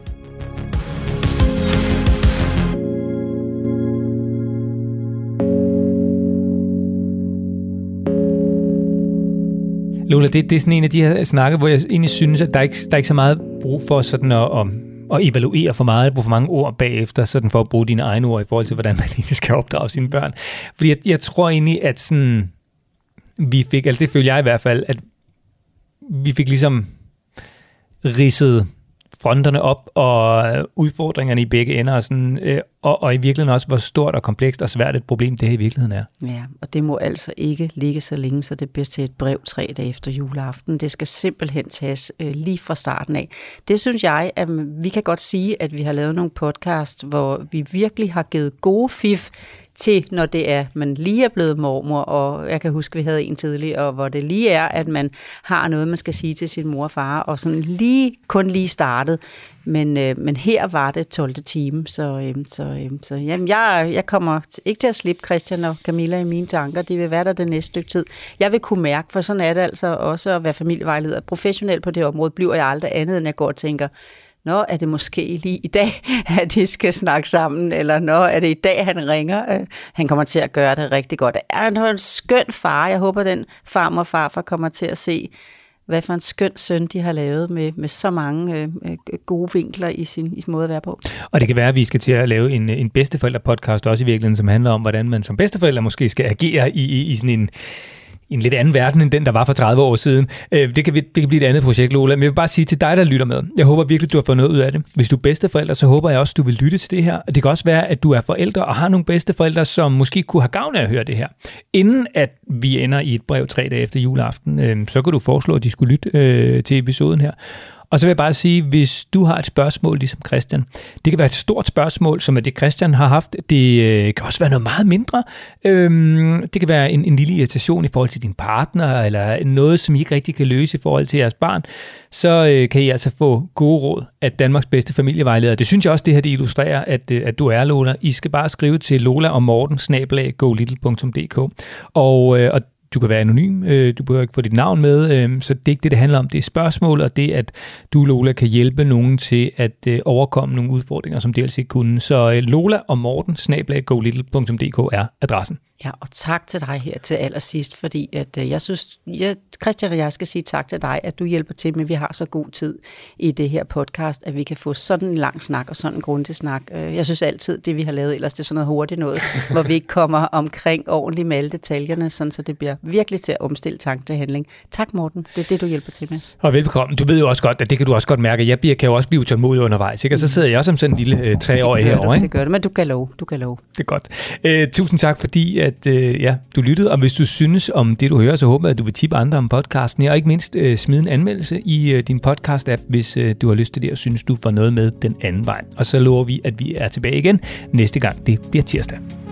Lola, det, det er sådan en af de her snakke, hvor jeg egentlig synes, at der er ikke der er ikke så meget brug for sådan at, at, at evaluere for meget, bruge for mange ord bagefter, sådan for at bruge dine egne ord i forhold til, hvordan man egentlig skal opdrage sine børn. Fordi jeg, jeg tror egentlig, at sådan, vi fik, altså det føler jeg i hvert fald, at vi fik ligesom ridset fronterne op og øh, udfordringerne i begge ender, og, sådan, øh, og, og i virkeligheden også, hvor stort og komplekst og svært et problem det her i virkeligheden er. Ja, og det må altså ikke ligge så længe, så det bliver til et brev tre dage efter juleaften. Det skal simpelthen tages øh, lige fra starten af. Det synes jeg, at vi kan godt sige, at vi har lavet nogle podcast, hvor vi virkelig har givet gode fif til, når det er, man lige er blevet mormor, og jeg kan huske, vi havde en tidligere, hvor det lige er, at man har noget, man skal sige til sin mor og far, og sådan lige, kun lige startet. Men, øh, men her var det 12. time, så, øh, så, øh, så jamen, jeg, jeg kommer ikke til at slippe Christian og Camilla i mine tanker. De vil være der det næste stykke tid. Jeg vil kunne mærke, for sådan er det altså også at være familievejleder. Professionel på det område bliver jeg aldrig andet, end jeg går og tænker, Nå, er det måske lige i dag, <laughs> at de skal snakke sammen, eller nå, er det i dag, han ringer? Øh, han kommer til at gøre det rigtig godt. Er han en skøn far? Jeg håber, den farmor og farfar kommer til at se hvad for en skøn søn de har lavet med, med så mange øh, øh gode vinkler i sin, i sin måde at være på. Og det kan være, at vi skal til at lave en, en bedsteforældre-podcast også i virkeligheden, som handler om, hvordan man som bedsteforældre måske skal agere i, i, i sådan en i en lidt anden verden, end den, der var for 30 år siden. Øh, det, kan, vi, det kan blive et andet projekt, Lola. Men jeg vil bare sige til dig, der lytter med. Jeg håber virkelig, du har fået noget ud af det. Hvis du er bedsteforældre, så håber jeg også, du vil lytte til det her. Det kan også være, at du er forældre og har nogle bedsteforældre, som måske kunne have gavn af at høre det her. Inden at vi ender i et brev tre dage efter juleaften, øh, så kan du foreslå, at de skulle lytte øh, til episoden her. Og så vil jeg bare sige, hvis du har et spørgsmål, ligesom Christian, det kan være et stort spørgsmål, som er det, Christian har haft. Det øh, kan også være noget meget mindre. Øhm, det kan være en, en lille irritation i forhold til din partner, eller noget, som I ikke rigtig kan løse i forhold til jeres barn. Så øh, kan I altså få gode råd af Danmarks bedste familievejleder. Det synes jeg også, det her det illustrerer, at, øh, at du er, Lola. I skal bare skrive til Lola og Morten, snablag, golittle.dk. Og, øh, og du kan være anonym, øh, du behøver ikke få dit navn med, øh, så det er ikke det, det handler om. Det er spørgsmål, og det, at du, Lola, kan hjælpe nogen til at øh, overkomme nogle udfordringer, som dels ikke kunne. Så øh, Lola og Morten, snablag, golittle.dk er adressen. Ja, og tak til dig her til allersidst, fordi at, øh, jeg synes, jeg, Christian og jeg skal sige tak til dig, at du hjælper til med, at vi har så god tid i det her podcast, at vi kan få sådan en lang snak og sådan en grundig snak. Øh, Jeg synes altid, det vi har lavet, ellers det er sådan noget hurtigt noget, <laughs> hvor vi ikke kommer omkring ordentligt med alle detaljerne, sådan så det bliver virkelig til at omstille tanke til handling. Tak Morten, det er det, du hjælper til med. Og velbekomme. Du ved jo også godt, at det kan du også godt mærke, jeg bliver, kan jo også blive utålmodig undervejs. Ikke? Og så sidder jeg også som sådan en lille øh, treårig det herovre. det gør du, men du kan love, du kan love. Det er godt. Øh, tusind tak, fordi at, øh, ja, du lyttede. Og hvis du synes om det, du hører, så håber jeg, at du vil tippe andre om podcasten. her, Og ikke mindst øh, smide en anmeldelse i øh, din podcast-app, hvis øh, du har lyst til det, og synes, du får noget med den anden vej. Og så lover vi, at vi er tilbage igen næste gang. Det bliver tirsdag.